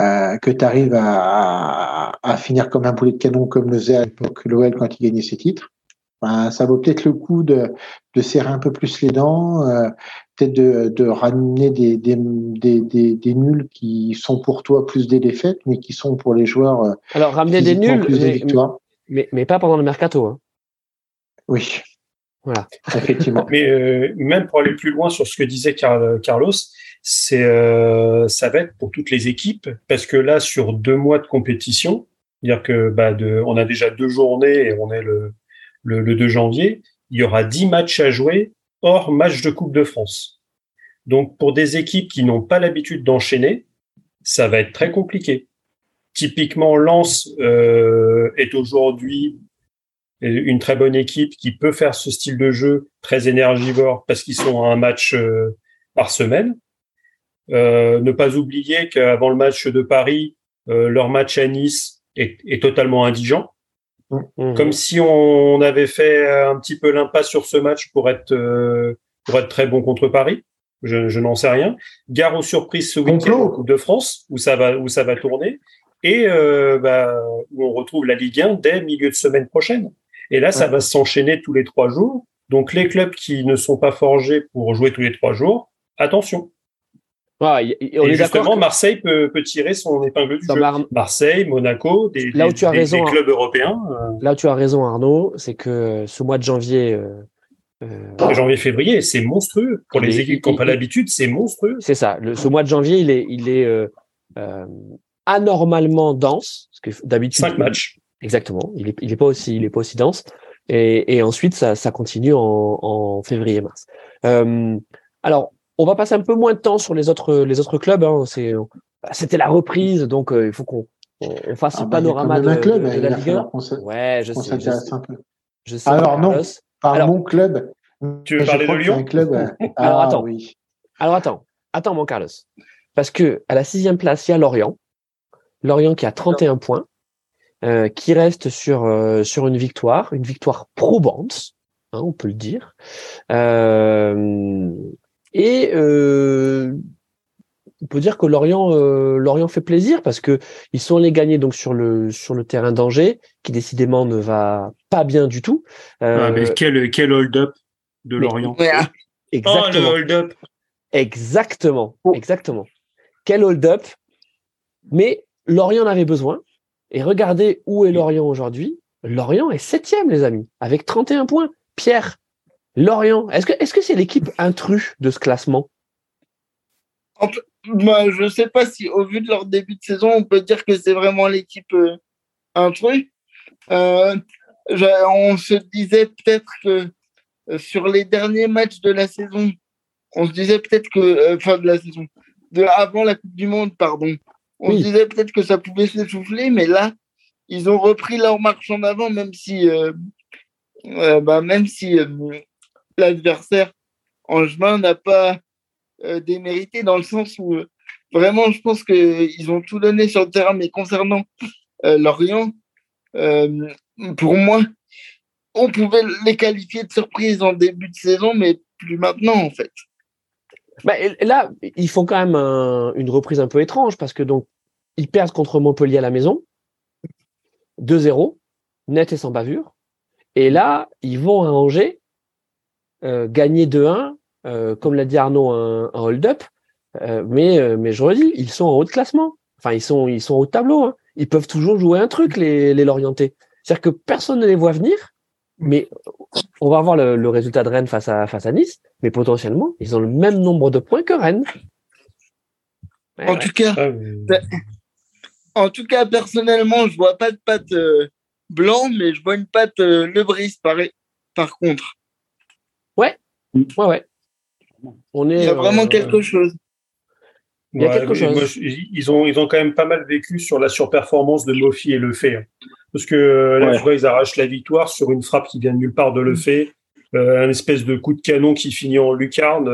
euh, que tu arrives à, à, finir comme un boulet de canon comme le faisait à l'époque l'OL quand il gagnait ses titres, ben, ça vaut peut-être le coup de, de, serrer un peu plus les dents, euh, peut-être de, de, ramener des, des, des, des, des nuls qui sont pour toi plus des défaites, mais qui sont pour les joueurs. Euh, Alors ramener des nuls, plus mais, des victoires. Mais, mais, pas pendant le mercato. Hein. Oui. Voilà. Effectivement. mais euh, même pour aller plus loin sur ce que disait Carlos, c'est euh, ça va être pour toutes les équipes parce que là sur deux mois de compétition, dire que bah de, on a déjà deux journées et on est le le, le 2 janvier, il y aura 10 matchs à jouer hors match de Coupe de France. Donc pour des équipes qui n'ont pas l'habitude d'enchaîner, ça va être très compliqué. Typiquement, Lens euh, est aujourd'hui une très bonne équipe qui peut faire ce style de jeu très énergivore parce qu'ils sont à un match euh, par semaine. Euh, ne pas oublier qu'avant le match de Paris, leur match à Nice est totalement indigent. Mmh. Comme si on avait fait un petit peu l'impasse sur ce match pour être euh, pour être très bon contre Paris. Je, je n'en sais rien. Gare aux surprises ce week-end de France où ça va où ça va tourner et euh, bah, où on retrouve la Ligue 1 dès milieu de semaine prochaine. Et là, ça va s'enchaîner tous les trois jours. Donc les clubs qui ne sont pas forgés pour jouer tous les trois jours, attention. On et est justement, Marseille peut, peut, tirer son épingle du jeu. Mar... Marseille, Monaco, des, là où tu as raison, des clubs européens. Euh... Là où tu as raison, Arnaud, c'est que ce mois de janvier. Euh, janvier-février, c'est monstrueux. Pour les équipes qui n'ont pas l'habitude, c'est monstrueux. C'est ça. Le, ce mois de janvier, il est, il est euh, anormalement dense. Parce que d'habitude. Cinq matchs. Exactement. Il est, il est pas aussi, il est pas aussi dense. Et, et ensuite, ça, ça continue en, en février-mars. Euh, alors, on va passer un peu moins de temps sur les autres, les autres clubs. Hein. C'est, c'était la reprise, donc euh, il faut qu'on on fasse ah, un panorama de, club, de, de la Ligue 1. Ouais, je sais. Je sais, un peu. je sais. Alors non, par Alors, mon club. Tu veux parler de Lyon club, euh... Alors ah, attends. Oui. Alors attends, attends mon Carlos, parce que à la sixième place il y a Lorient. Lorient qui a 31 points. Euh, qui reste sur euh, sur une victoire, une victoire probante, hein, on peut le dire. Euh, et euh, on peut dire que Lorient Lorient fait plaisir parce que ils sont allés gagner donc sur le sur le terrain d'Angers, qui décidément ne va pas bien du tout. Ah, mais quel quel hold-up de mais, Lorient. Exactement. Oh, le hold-up. Exactement, exactement. Quel hold-up. Mais Lorient en avait besoin. Et regardez où est Lorient aujourd'hui. Lorient est septième, les amis, avec 31 points. Pierre, Lorient, est-ce que est-ce que c'est l'équipe intrus de ce classement? Bah, Je ne sais pas si, au vu de leur début de saison, on peut dire que c'est vraiment l'équipe euh, intrus. Euh, on se disait peut-être que euh, sur les derniers matchs de la saison, on se disait peut-être que, euh, fin de la saison, de avant la Coupe du Monde, pardon, on oui. se disait peut-être que ça pouvait s'essouffler, mais là, ils ont repris leur marche en avant, même si, bah, même si l'adversaire Angevin n'a pas démérité dans le sens où vraiment, je pense qu'ils ont tout donné sur le terrain. Mais concernant Lorient, pour moi, on pouvait les qualifier de surprise en début de saison, mais plus maintenant, en fait. Bah, là, ils font quand même une reprise un peu étrange parce que donc ils perdent contre Montpellier à la maison, 2-0, net et sans bavure. Et là, ils vont à Angers, euh, gagner 2-1, euh, comme l'a dit Arnaud, un, hold-up. Euh, mais, mais je redis, ils sont en haut de classement. Enfin, ils sont, ils sont au tableau. Hein. Ils peuvent toujours jouer un truc, les, les Lorientais. C'est-à-dire que personne ne les voit venir, mais on va voir le, résultat de Rennes face à, face à Nice, mais potentiellement, ils ont le même nombre de points que Rennes. en, tout cas, en tout cas, personnellement, je vois pas de patte euh, blanc, mais je vois une patte euh, Lebris par, par contre. Ouais, ouais, ouais. On est, Il y a vraiment euh, quelque chose. Il y a quelque chose. ils, ont, ils ont quand même pas mal vécu sur la surperformance de Mofi et Le Fait. Hein. Parce que là, tu vois, ils arrachent la victoire sur une frappe qui vient de nulle part de Le Fait. un espèce de coup de canon qui finit en lucarne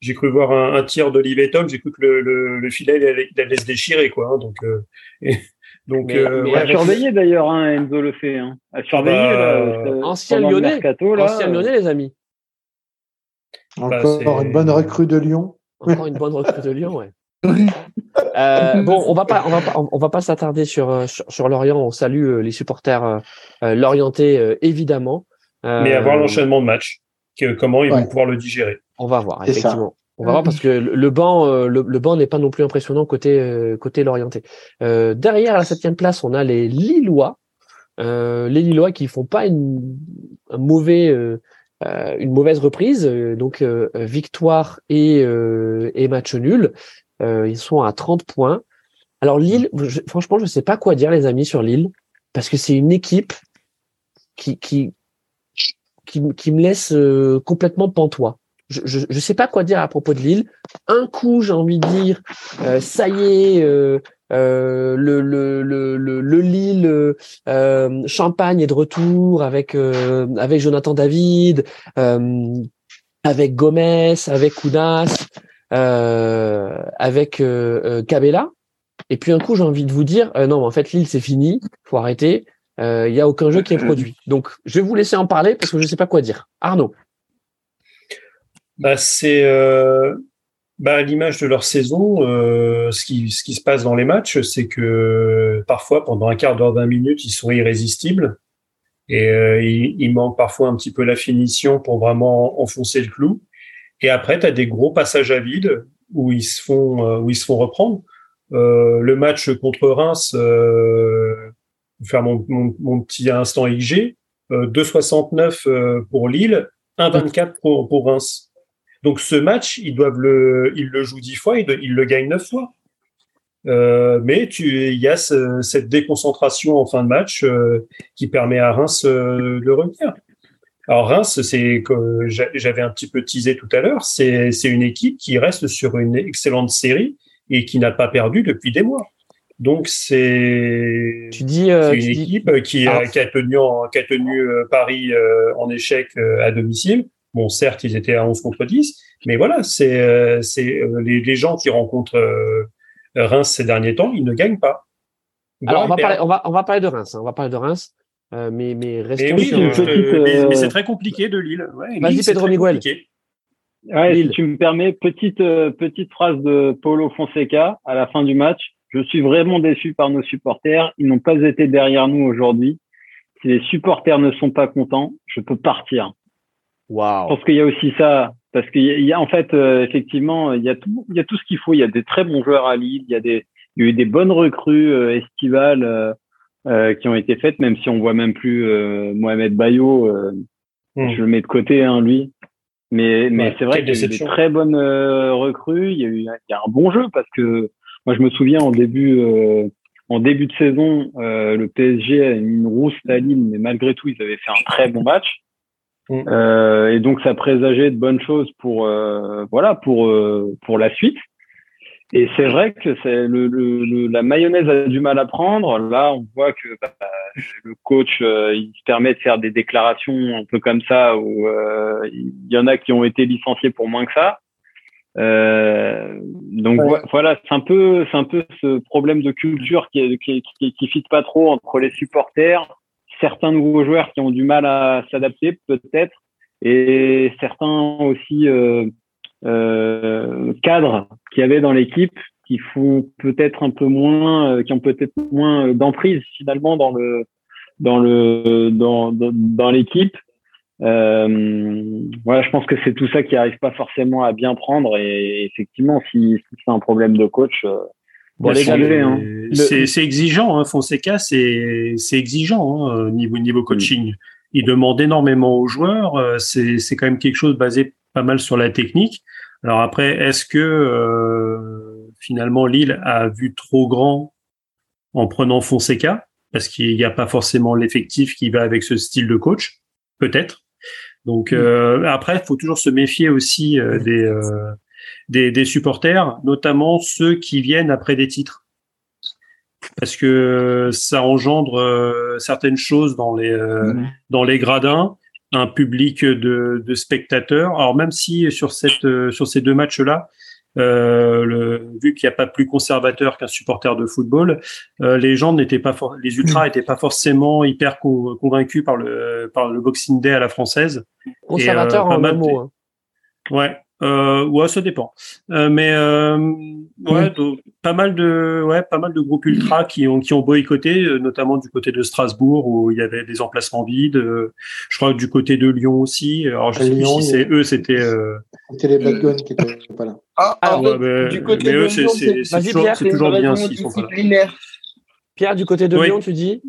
j'ai cru voir un, un tir d'Olivier Tom, j'ai cru que le, le, le filet il allait, se déchirer quoi. Hein, donc euh, donc mais, euh, ouais, à surveiller d'ailleurs hein, Enzo le fait. Hein. À surveiller bah, là, ancien Lyonnais, mercato, là, ancien Lyonnais les amis. Encore bah, une bonne recrue de Lyon. Encore une bonne recrue de Lyon, ouais. euh, bon, on va pas, on va pas, on va pas s'attarder sur, euh, sur, sur Lorient. On salue euh, les supporters euh, l'orienté évidemment. Mais avoir l'enchaînement de matchs, comment ils vont pouvoir le digérer. On va voir, effectivement. On va voir parce que le banc, euh, le, banc n'est pas non plus impressionnant côté euh, côté l'orienté. Euh, derrière à la septième place, on a les Lillois, les Lillois qui font pas une un mauvais une mauvaise reprise, donc victoire et et match nul. ils sont à 30 points. Alors Lille, franchement, je sais pas quoi dire les amis sur Lille parce que c'est une équipe qui qui qui, qui me laisse complètement pantois je ne sais pas quoi dire à propos de Lille. Un coup, j'ai envie de dire, euh, ça y est, euh, euh, le, le, le, le, Lille Champagne est de retour avec avec Jonathan David, avec Gomez, avec Kounas, avec Cabella. Et puis un coup, j'ai envie de vous dire, non, en fait, Lille, c'est fini, faut arrêter. Il n'y a aucun jeu qui est produit. Donc, je vais vous laisser en parler parce que je ne sais pas quoi dire. Arnaud bah, c'est euh, bah, à l'image de leur saison, euh, ce, qui, ce qui se passe dans les matchs, c'est que parfois, pendant un quart d'heure, d'un minute, ils sont irrésistibles. Et euh, il, manque parfois un petit peu la finition pour vraiment enfoncer le clou. Et après, tu as des gros passages à vide où ils se font, euh, où ils se font reprendre. Euh, le match contre Reims, euh, faire mon, mon, mon, petit instant IG, 2,69 pour Lille, 1,24 pour, pour Reims. Donc ce match, ils doivent le, ils le jouent dix fois, ils, le gagnent neuf fois. Euh, mais tu, il y a cette déconcentration en fin de match euh, qui permet à Reims euh, de revenir. Alors Reims, c'est que j'avais un petit peu teasé tout à l'heure, c'est une équipe qui reste sur une excellente série et qui n'a pas perdu depuis des mois. Donc c'est tu dis une équipe qui, a, qui a tenu qui a tenu Paris en échec à domicile Bon, certes, ils étaient à 11 contre 10, mais voilà, c'est euh, c'est euh, les, les, gens qui rencontrent euh, Reims ces derniers temps, ils ne gagnent pas. Alors, on va, parler, on, va, on va parler de Reims. Hein, on va parler de Reims. Euh, mais, mais restons oui, sur, mais, mais c'est très compliqué de Lille. Ouais, Vas-y, Pedro Miguel. Ouais, si tu me permets, petite, petite phrase de Paulo Fonseca à la fin du match. Je suis vraiment déçu par nos supporters. Ils n'ont pas été derrière nous aujourd'hui. Si les supporters ne sont pas contents, je peux partir. Wow. Parce qu'il y a aussi ça, parce qu'il y, a en fait euh, effectivement il y a tout, il y a tout ce qu'il faut. Il y a des très bons joueurs à Lille, il y a des, il y a eu des bonnes recrues euh, estivales euh, euh, qui ont été faites, même si on voit même plus Mohamed Bayo. Hmm. Je le mets de côté, hein, lui. Mais, mais c'est vrai qu'il y a eu des très bonnes recrues. Il y a eu, il y a un bon jeu parce que moi je me souviens en début en début de saison, le PSG a mis une rousse à Lille, mais malgré tout, ils avaient fait un très bon match. Mm. Euh, et donc ça présageait de bonnes choses pour euh, voilà pour euh, pour la suite. Et c'est vrai que c'est le, le, la mayonnaise a du mal à prendre. Là, on voit que bah, le coach euh, il se permet de faire des déclarations un peu comme ça où il y en a qui ont été licenciés pour moins que ça. Euh, donc voilà, c'est un peu, c'est un peu ce problème de culture qui, qui, qui, qui fit pas trop entre les supporters, certains nouveaux joueurs qui ont du mal à s'adapter peut-être, et certains aussi euh, euh, cadres qui avaient dans l'équipe qui font peut-être un peu moins, euh, qui ont peut-être moins d'emprise finalement dans le dans le dans l'équipe. Voilà, je pense que c'est tout ça qui arrive pas forcément à bien prendre et effectivement, si c'est un problème de coach, euh, Bon, hein. c'est exigeant, hein, Fonseca, c'est exigeant hein, niveau niveau coaching. Il demande énormément aux joueurs. Euh, c'est quand même quelque chose basé pas mal sur la technique. Alors après, est-ce que euh, finalement Lille a vu trop grand en prenant Fonseca? Parce qu'il n'y a pas forcément l'effectif qui va avec ce style de coach, peut-être. Donc euh, après, il faut toujours se méfier aussi des des, supporters, notamment ceux qui viennent après des titres. Parce que ça engendre euh, certaines choses dans les, euh, mmh. dans les gradins, un public de, spectateurs. Alors même si sur, cette, euh, sur ces deux matchs-là, le, vu qu'il n'y a pas plus conservateur qu'un supporter de football, les gens n'étaient pas les ultras n'étaient pas forcément hyper convaincus par le par le Boxing Day à la française. Conservateur en un mot. Hein. Ouais, euh, ouais, ça dépend. Euh, mais euh, ouais, pas mal de ouais, pas mal de groupes ultra qui ont qui ont boycotté, notamment du côté de Strasbourg où il y avait des emplacements vides. Euh, je crois que du côté de Lyon aussi. Alors je sais plus si c'est eux, c'était. Euh, c'était les Black Guns qui étaient pas là. Ah, ouais, mais, du côté mais de eux, c'est toujours, toujours bien s'ils sont pas là. Pierre, du côté de Lyon, tu dis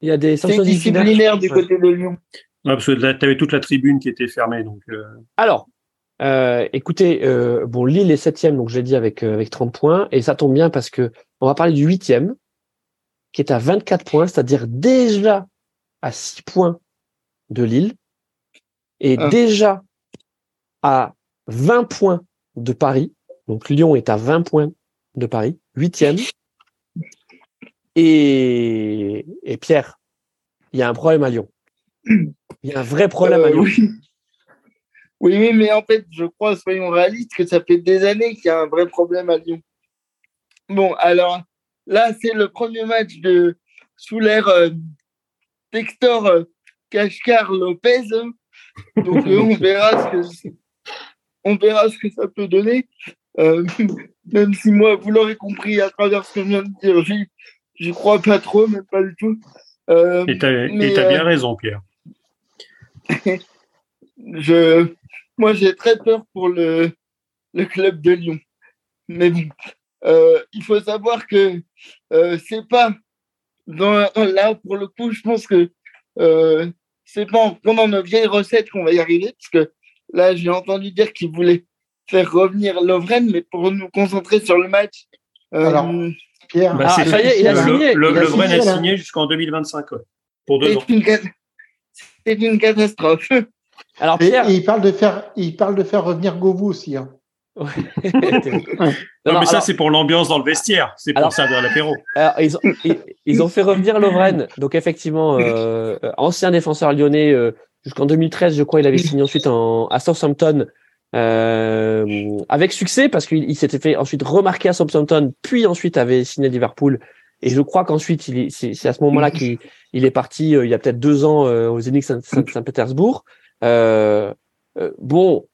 il y a des sanctions disciplinaires du côté de Lyon. Ouais, parce que là, tu avais toute la tribune qui était fermée. Donc, Alors, euh, écoutez, euh, bon, Lille est septième, donc je l'ai dit avec euh, avec 30 points, et ça tombe bien parce que on va parler du huitième, qui est à 24 points, c'est-à-dire déjà à 6 points de Lille, et ah. déjà à 20 points de Paris. Donc Lyon est à 20 points de Paris, huitième. Et, et Pierre, il y a un problème à Lyon. Il y a un vrai problème à Lyon. Oui, oui, mais en fait, je crois, soyons réalistes, que ça fait des années qu'il y a un vrai problème à Lyon. Bon, alors là, c'est le premier match de sous l'ère euh, Textor euh, Lopez. Donc, euh, on, verra ce que, on verra ce que ça peut donner. Euh, même si moi, vous l'aurez compris à travers ce que je viens de dire, j'y crois pas trop, mais pas du tout. et tu as, bien raison, Pierre. je, moi, j'ai très peur pour le, le club de Lyon. Mais bon, euh, il faut savoir que euh, c'est pas dans, là pour le coup, je pense que euh, c'est pas en prenant nos vieilles recettes qu'on va y arriver, parce que là, j'ai entendu dire qu'il voulait faire revenir Lovren, mais pour nous concentrer sur le match. Euh, Alors, Pierre, bah, ah, ça y est, il a signé. Lovren a signé, jusqu'en 2025, pour deux ans. C'est une catastrophe. Alors Pierre, il parle de faire, il parle de faire revenir Govou aussi. Hein. non, mais ça c'est pour l'ambiance dans le vestiaire, c'est pour ça de l'apéro. Ils, ils, ont fait revenir Lovren, donc effectivement euh, ancien défenseur lyonnais euh, jusqu'en 2013, je crois, il avait signé ensuite en, à Southampton euh, avec succès parce qu'il s'était fait ensuite remarquer à Southampton, puis ensuite avait signé à Liverpool. Et je crois qu'ensuite, c'est à ce moment-là qu'il il est parti il y a peut-être deux ans aux Zénith Saint-Pétersbourg. Euh, euh, bon,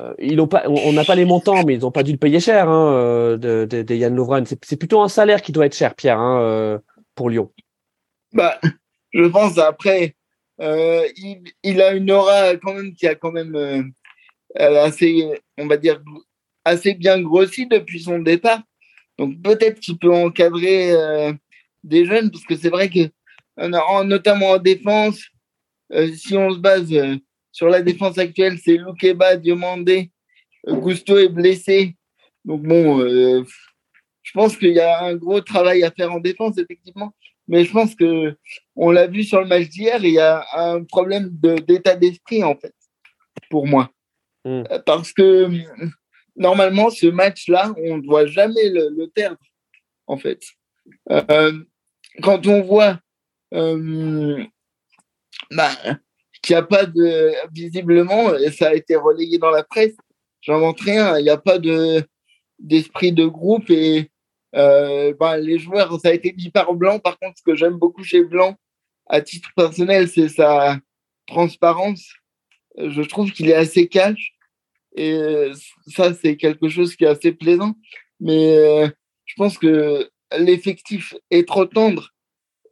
euh, ils ont pas, on n'a pas les montants, mais ils n'ont pas dû le payer cher hein, de, Yann. C'est plutôt un salaire qui doit être cher, Pierre, hein, pour Lyon. Bah, je pense après, il, il, a une aura quand même qui a quand même assez, on va dire, assez bien grossi depuis son départ. Donc peut-être qu'il peut encadrer des jeunes, parce que c'est vrai que notamment en défense, si on se base sur la défense actuelle, c'est Loukeba, Diomandé, Gusto est blessé. Donc bon, euh, je pense qu'il y a un gros travail à faire en défense, effectivement. Mais je pense que on l'a vu sur le match d'hier, il y a un problème d'état d'esprit, en fait, pour moi. Hmm. Euh, parce que normalement, ce match-là, on ne doit jamais le, perdre, en fait. Euh, quand on voit bah, qu'il n'y a pas de. Visiblement, ça a été relayé dans la presse, j'invente rien. Il n'y a pas de d'esprit de groupe et euh, bah, les joueurs, ça a été dit par Blanc. Par contre, ce que j'aime beaucoup chez Blanc, à titre personnel, c'est sa transparence. Je trouve qu'il est assez cash et ça, c'est quelque chose qui est assez plaisant. Mais je pense que l'effectif est trop tendre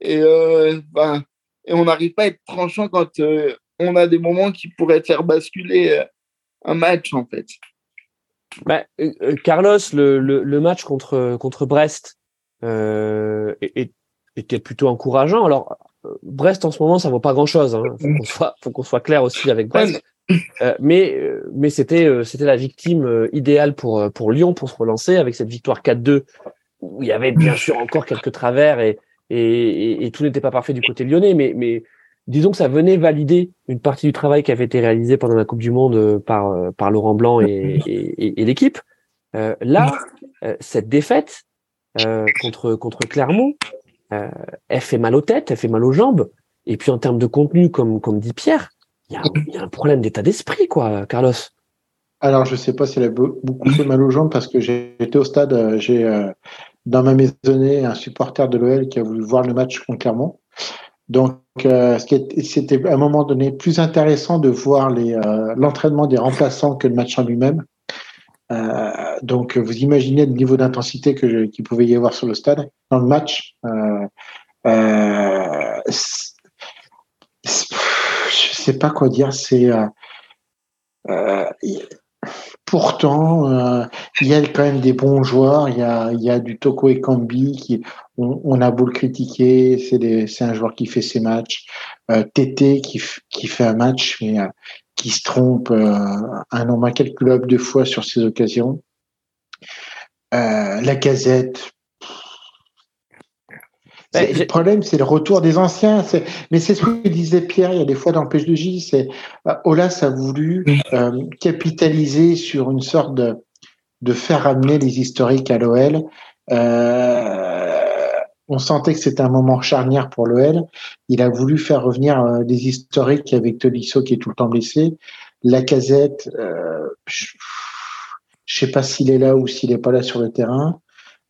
et, euh, bah, et on n'arrive pas à être tranchant quand euh, on a des moments qui pourraient faire basculer euh, un match, en fait. Bah, Carlos, le, le, match contre, contre Brest était plutôt encourageant. Alors, Brest, en ce moment, ça vaut pas grand-chose. Hein. Faut qu'on soit, faut qu'on soit clair aussi avec Brest. Euh, mais mais c'était c'était la victime idéale pour pour Lyon pour se relancer avec cette victoire 4-2 où il y avait bien sûr encore quelques travers et et, et, tout n'était pas parfait du côté lyonnais, mais, mais disons que ça venait valider une partie du travail qui avait été réalisé pendant la Coupe du Monde euh, par, euh, par Laurent Blanc et, et l'équipe. Euh, là, euh, cette défaite euh, contre, contre Clermont, elle fait mal aux têtes, elle fait mal aux jambes. Et puis en termes de contenu, comme, comme dit Pierre, il y, y a, un problème d'état d'esprit, quoi, Carlos. Alors, je sais pas si elle a beaucoup fait mal aux jambes parce que été au stade, j'ai dans ma maisonnée un supporter de l'OL qui a voulu voir le match contre Clermont. Donc, euh, c'était à un moment donné plus intéressant de voir euh, l'entraînement des remplaçants que le match en lui-même. Euh, donc, vous imaginez le niveau d'intensité qu'il pouvait y avoir sur le stade dans le match. Euh, je sais pas quoi dire. C'est pourtant, euh, il y a quand même des bons joueurs. Il y a, il y a du Toko et Kambi qui, on, a beau le critiquer, c'est un joueur qui fait ses matchs. Euh, Tété qui, qui fait un match, mais euh, qui se trompe euh, un nombre incalculable de fois sur ses occasions. la casette, ben, le problème, c'est le retour des anciens. Mais c'est ce que disait Pierre il y a des fois dans le pêche de J. C'est euh, Olas a voulu euh, capitaliser sur une sorte de, de faire amener les historiques à l'OL. Euh, on sentait que c'était un moment charnière pour l'OL. Il a voulu faire revenir euh, des historiques avec Tolisso qui est tout le temps blessé. La casette, je, je sais pas s'il est là ou s'il est pas là sur le terrain.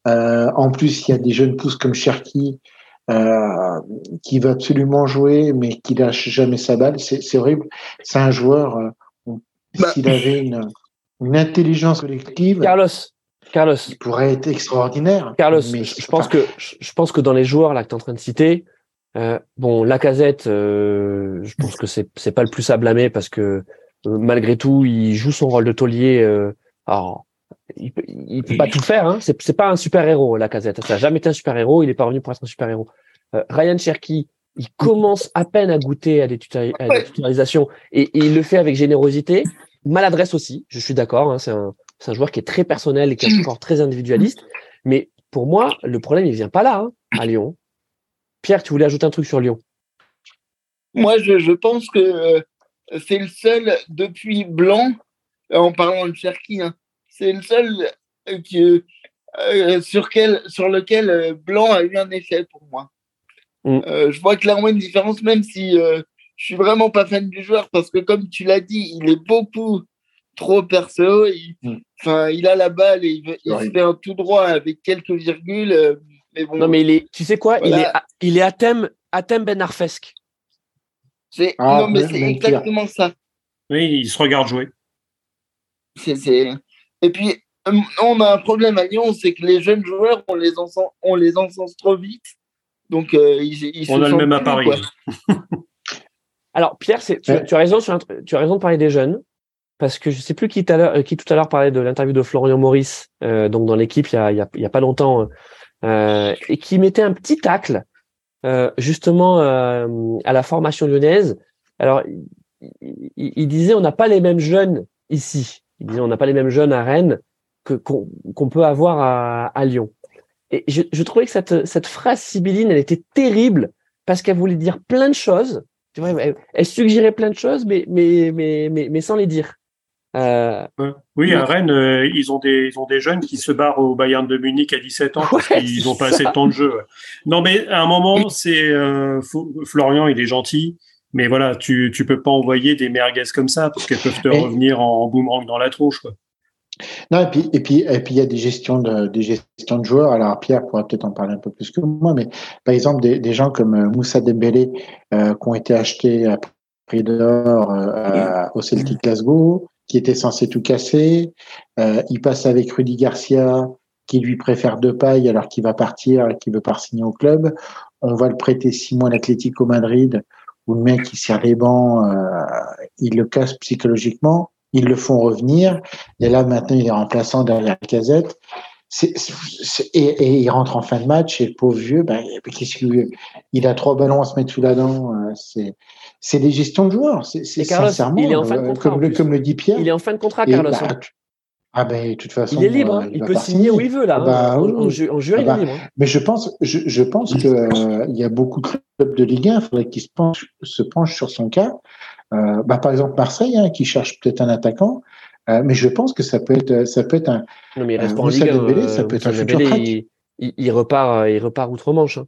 Euh, en plus, il y a des jeunes pousses comme Cherki euh, qui va absolument jouer, mais qui lâche jamais sa balle. C'est horrible. C'est un joueur. Euh, bah. S'il avait une, une, intelligence collective, Carlos, Carlos, il pourrait être extraordinaire. Carlos, mais je, pense que je pense que dans les joueurs là que tu es en train de citer, euh, bon, Lacazette, euh, je pense que c'est c'est pas le plus à blâmer parce que euh, malgré tout, il joue son rôle de taulier. Euh, alors, il peut, il peut pas tout faire. Hein. C'est, c'est pas un super héros, la casette. Ça a jamais été un super héros. Il est pas revenu pour être un super héros. Euh, Ryan Cherky, il commence à peine à goûter à des, tutorialisations et, et, il le fait avec générosité, maladresse aussi. Je suis d'accord. Hein. C'est un, c'est un joueur qui est très personnel et qui est encore très individualiste. Mais pour moi, le problème, il vient pas là, hein, à Lyon. Pierre, tu voulais ajouter un truc sur Lyon? Moi, je, je pense que euh, c'est le seul depuis Blanc, en parlant de Cherky, hein, c'est le seul euh, qui, euh, sur, quel, sur lequel euh, Blanc a eu un effet pour moi. Mm. je vois clairement une différence, même si je suis vraiment pas fan du joueur, parce que comme tu l'as dit, il est beaucoup trop perso. Il, mm. enfin, il a la balle et il, il fait un tout droit avec quelques virgules. mais bon, non, mais il est, tu sais quoi Il est, il est Athème, Athème Ben Arfesque. C'est, ah, non, mais c'est exactement ça. Oui, il se regarde jouer. C'est, et puis, euh, on a un problème à Lyon, c'est que les jeunes joueurs, on les encense, on les encense trop vite. Donc, euh, ils, on a le même appareil. Alors, Pierre, tu, tu, as raison sur, tu as raison de parler des jeunes, parce que je sais plus qui, euh, qui tout à l'heure parlait de l'interview de Florian Maurice, euh, donc dans l'équipe il y a, y, a, y a, pas longtemps, euh, et qui mettait un petit tacle justement à la formation lyonnaise. Alors, il, il disait on n'a pas les mêmes jeunes ici on n'a pas les mêmes jeunes à Rennes que qu'on peut avoir à, à, Lyon. Et je, je trouvais que cette, cette phrase sibylline, elle était terrible parce qu'elle voulait dire plein de choses. Tu vois, elle, suggérait plein de choses, mais mais mais mais, mais sans les dire. Euh, oui, à Rennes, euh, ils ont des ils ont des jeunes qui se barrent au Bayern de Munich à 17 ans parce qu'ils n'ont pas assez de temps de jeu. Non, mais à un moment, c'est euh, Florian, il est gentil. Mais voilà, tu tu peux pas envoyer des merguez comme ça parce qu'elles peuvent te revenir en, boomerang dans la tronche. Quoi. Non, et puis, et puis, et puis, il y a des gestions de, des gestions de joueurs. Alors, Pierre pourra peut-être en parler un peu plus que moi, mais par exemple, des, des gens comme euh, Moussa Dembélé, euh, qui ont été achetés à prix d'or euh, au Celtic Glasgow, qui était censé tout casser. Euh, il passe avec Rudy Garcia, qui lui préfère deux pailles alors qu'il va partir et qu'il veut pas signer au club. On va le prêter six mois à l'Atlético Madrid, où le mec, il sert les bancs, il le casse psychologiquement ils le font revenir. Et là, maintenant, il est remplaçant derrière la casette. et, il rentre en fin de match et le pauvre vieux, ben, qu'est-ce il a trois ballons à se mettre sous la dent. Euh, c'est, c'est des gestions de joueurs. C'est, sincèrement, il est en fin de euh, contrat, comme, le, comme, le, dit Pierre. Il est en fin de contrat, Carlos. Bah, hein. Ah ben, de toute façon, il est libre. Hein. il, peut signer où il veut là. Ah hein. bah, en, juin, il est bah, libre. Mais je pense, je, je pense que euh, il y a beaucoup de clubs de Ligue 1. Il faudrait qu'ils se penchent, se penchent sur son cas euh, bah, par exemple Marseille, hein, qui cherche peut-être un attaquant, euh, mais je pense que ça peut être, ça peut être un. Non, mais il reste pas en Ligue euh, ça peut être un futur il, il, repart, il repart outre-Manche. Hein.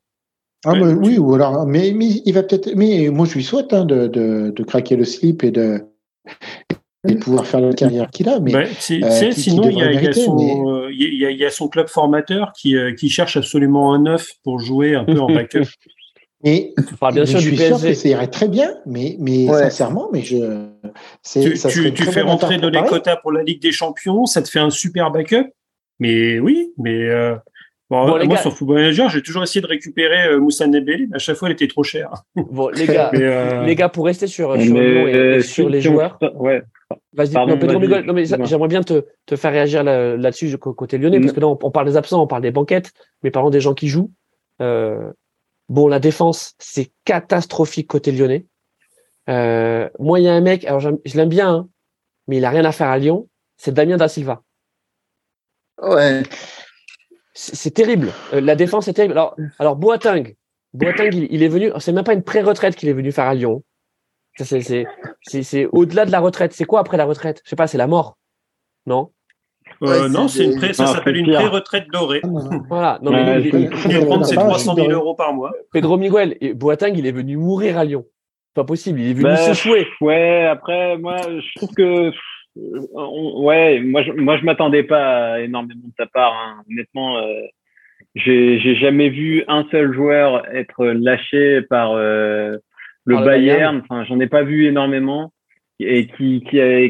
Ah bah, oui, ou alors, mais, mais il va peut-être. Mais moi, je lui souhaite hein, de, de, de, craquer le slip et de de pouvoir faire la carrière qu'il a. Mais bah, euh, sinon, il y, a, il, y a son, il, y a, il y a son club formateur qui, qui cherche absolument un neuf pour jouer un peu en backup. Et bien sûr je suis sûr que ça irait très bien, mais, mais sincèrement, mais je. Tu, ça tu, tu fais rentrer de quotas pour la Ligue des Champions, ça te fait un super backup. Mais oui, mais euh, bon, moi sur Football Manager, j'ai toujours essayé de récupérer euh, Moussa Nebeli, à chaque fois, elle était trop chère. Bon, les gars, euh, les gars, pour rester sur, sur, et, sur les joueurs. Ouais. Vas-y, non, Pedro Miguel, non, mais j'aimerais bien te, te faire réagir là-dessus côté lyonnais, parce que là, on, parle des absents, on parle des banquettes, mais parlons des gens qui jouent. Euh, Bon, la défense, c'est catastrophique côté lyonnais. Euh, moi, il y a un mec, alors je l'aime bien, hein, mais il a rien à faire à Lyon. C'est Damien da Silva. Ouais. C'est terrible. Euh, la défense est terrible. Alors, alors Boateng, Boateng, il, est venu. C'est même pas une pré-retraite qu'il est venu faire à Lyon. C'est au-delà de la retraite. C'est quoi après la retraite? Je sais pas. C'est la mort. Non? Euh, non, c'est une pré, ça s'appelle une pré-retraite dorée. Voilà. Non, mais il, il, prendre ses 300 000 euros par mois. Pedro Miguel, et Boateng, il est venu mourir à Lyon. Pas possible, il est venu bah, s'échouer. Ouais, après, moi, je trouve que, ouais, moi, je, moi, je m'attendais pas énormément de ta part. Hein. Honnêtement, euh, j'ai jamais vu un seul joueur être lâché par euh, le Bayern. Enfin, j'en ai pas vu énormément et qui, qui, a,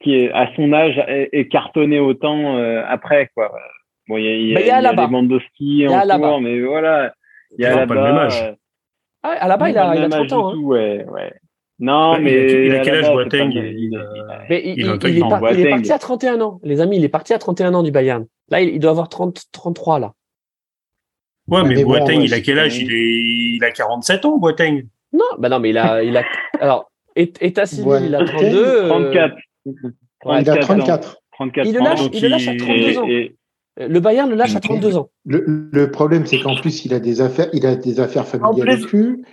qui est à son âge est, cartonné autant euh, après quoi. Bon, il y a, y a, y a, y a des en cours, mais voilà, il y a là-bas. Euh... Ah, à la base, il a, il a 30 ans. Hein. Tout, ouais, ouais. Non, mais il a quel âge Boateng? il, est il est parti à 31 ans, les amis. Il est parti à 31 ans du Bayern. Là, il, doit avoir 30, 33 là. Ouais, mais, mais Boateng, bon, il a quel âge? Il est, il a 47 ans, Boateng. Non, bah non, mais il a, il a. Alors, état civil, il a 32. 34. Ouais, il a 34. 34 il, le lâche, il le lâche à 32 ans. Et, le Bayern le lâche à 32 ans. Le, le problème, c'est qu'en plus, il a des affaires, il a des affaires familiales plus,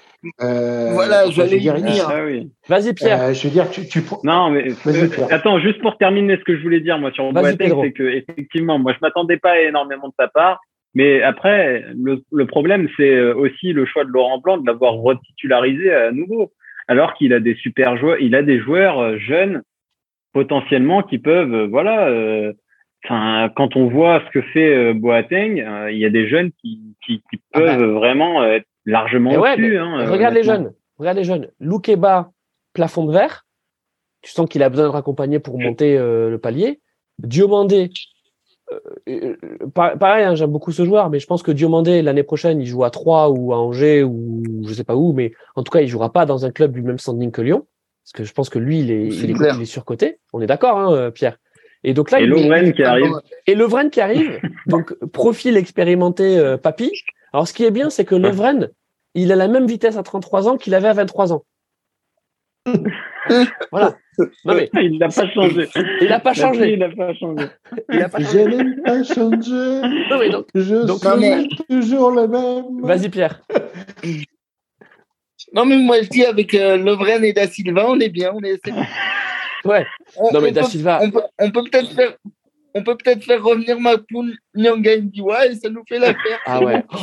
euh, voilà, j'allais dire. Ah, oui. Vas-y, Pierre. Euh, je veux dire, tu, tu... Non, mais euh, attends, juste pour terminer, ce que je voulais dire, moi, sur Boateng, c'est que, effectivement, moi, je m'attendais pas énormément de sa part. Mais après, le, le problème, c'est euh, aussi le choix de Laurent Blanc de l'avoir retitularisé à nouveau. Alors qu'il a des super joueurs, il a des joueurs jeunes potentiellement qui peuvent, euh, voilà, euh, enfin, quand on voit ce que fait euh, Boateng, il y a des jeunes qui, qui, qui ah peuvent bah. vraiment être largement au-dessus. hein, regarde les jeunes, regarde les jeunes. Loukeba, plafond de verre. Tu sens qu'il a besoin de raccompagner pour monter le palier. Diomandé, euh, pareil, hein, j'aime beaucoup ce joueur, mais je pense que Diomandé, l'année prochaine, il joue à Troyes ou à Angers ou je sais pas où, mais en tout cas, il jouera pas dans un club du même standing que Lyon. Parce que je pense que lui, il est, il est, il est, surcoté. On est d'accord, hein, euh, Pierre. Et donc là, et Lovren qui arrive. Et Lovren qui arrive. donc profil expérimenté, euh, papy. Alors ce qui est bien, c'est que Lovren, il a la même vitesse à 33 ans qu'il avait à 23 ans. voilà. Non, mais, il n'a pas changé. Il n'a pas changé. Il n'a pas changé. Il n'a pas changé. Je n'ai pas changé. Non, mais donc, je donc, suis toujours le même. Vas-y, Pierre. Non, mais moi, je dis avec euh, Lovren et Da Silva, on est bien. On est, ouais. On, non, mais Da Silva. On peut, on peut peut-être faire. On peut peut-être faire revenir Mapoun Nyanga Ndiwa et ça nous fait l'affaire. Ah ouais.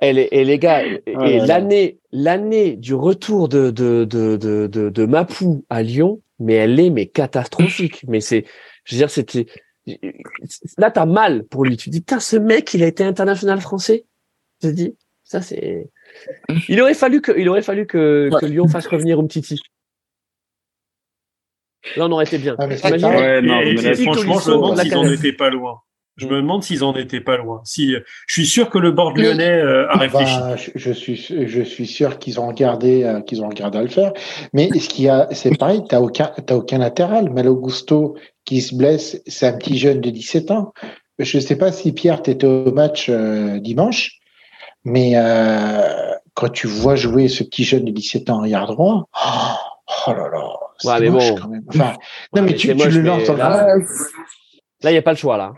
Et les, et les gars, et, oh l'année, l'année du retour de, de, de, de, de, de Mapou à Lyon, mais elle est mais catastrophique. Mais c'est, je veux dire, c'était là, t'as mal pour lui. Tu te dis, putain, ce mec, il a été international français. Je te dis, ça, c'est. Il aurait fallu que, il aurait fallu que, que Lyon fasse revenir Umtiti. Là, on aurait été bien. Ah, mais ouais, non, mais franchement, je me demande s'ils en étaient pas loin. Je me demande s'ils en étaient pas loin. Si, je suis sûr que le bord lyonnais euh, a bah, réfléchi. Bah, je, je, suis, je suis sûr qu'ils ont regardé, euh, qu'ils ont regardé à le faire. Mais ce qu'il y a, c'est pareil, t'as aucun, t'as aucun latéral. Malo Gusto qui se blesse, c'est un petit jeune de 17 ans. Je ne sais pas si Pierre t'étais au match euh, dimanche, mais euh, quand tu vois jouer ce petit jeune de 17 ans arrière droit, oh, là là, c'est ouais, moche bon. quand même. Enfin, non mais tu, tu le lances là, il n'y a pas le choix là.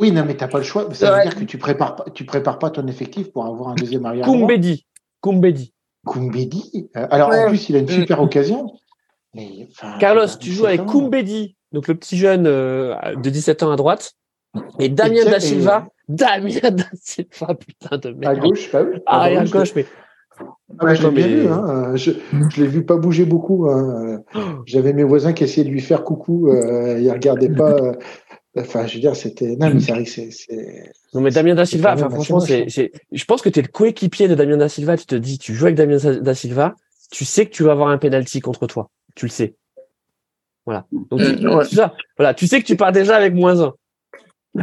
Oui, non, mais tu n'as pas le choix. Ça veut dire que tu prépares tu prépares pas ton effectif pour avoir un deuxième arrière. Koumbedi. Koumbedi. Koumbedi. Euh, alors en plus, il a une super mm. occasion. Mais, Carlos, tu joues avec Koumbedi, donc le petit jeune euh, de 17 ans à droite, et Damien Da Silva. Damien Da Silva, putain de merde. À gauche, pas oui. Ah, à gauche, mais. Ah, je l'ai bien vu. Hein. Je ne l'ai vu pas bouger beaucoup. Hein. J'avais mes voisins qui essayaient de lui faire coucou. Euh, ils ne regardaient pas. Enfin, je veux dire, c'était. Non, mais c'est c'est. Non, mais Damien Da Silva, enfin, franchement, c'est, je pense que tu es le coéquipier de Damien Da Silva. Tu te dis, tu joues avec Damien Da Silva, tu sais que tu vas avoir un penalty contre toi. Tu le sais. Voilà. Donc, tu, ça, voilà, tu sais que tu pars déjà avec moins un.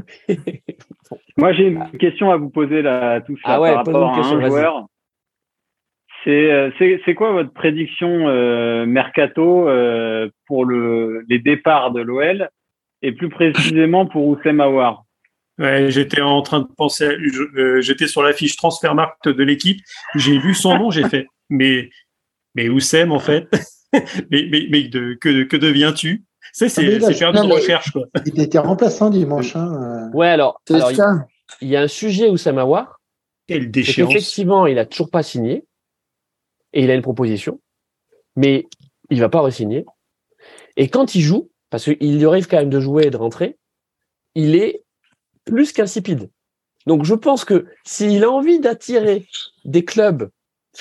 Moi, j'ai une question à vous poser là, tout ça ah ouais, par rapport à un joueur. Euh, c'est, c'est, quoi votre prédiction euh, mercato euh, pour le, les départs de l'OL et plus précisément pour Oussem Aouar. Ouais, j'étais en train de penser, euh, j'étais sur la fiche transfermarkt de l'équipe, j'ai vu son nom, j'ai fait, mais, mais Oussem en fait, mais, mais, mais de, que, que deviens-tu? C'est c'est ah, faire de recherche quoi. Il était remplaçant dimanche. Hein. Euh. Ouais, alors, alors il, y a un sujet Oussem Aouar. Quelle déchéance. Effectivement, il a toujours pas signé et il a une proposition, mais il va pas re-signer. Et quand il joue, parce qu'il lui arrive quand même de jouer et de rentrer, il est plus qu'insipide. Donc je pense que s'il a envie d'attirer des clubs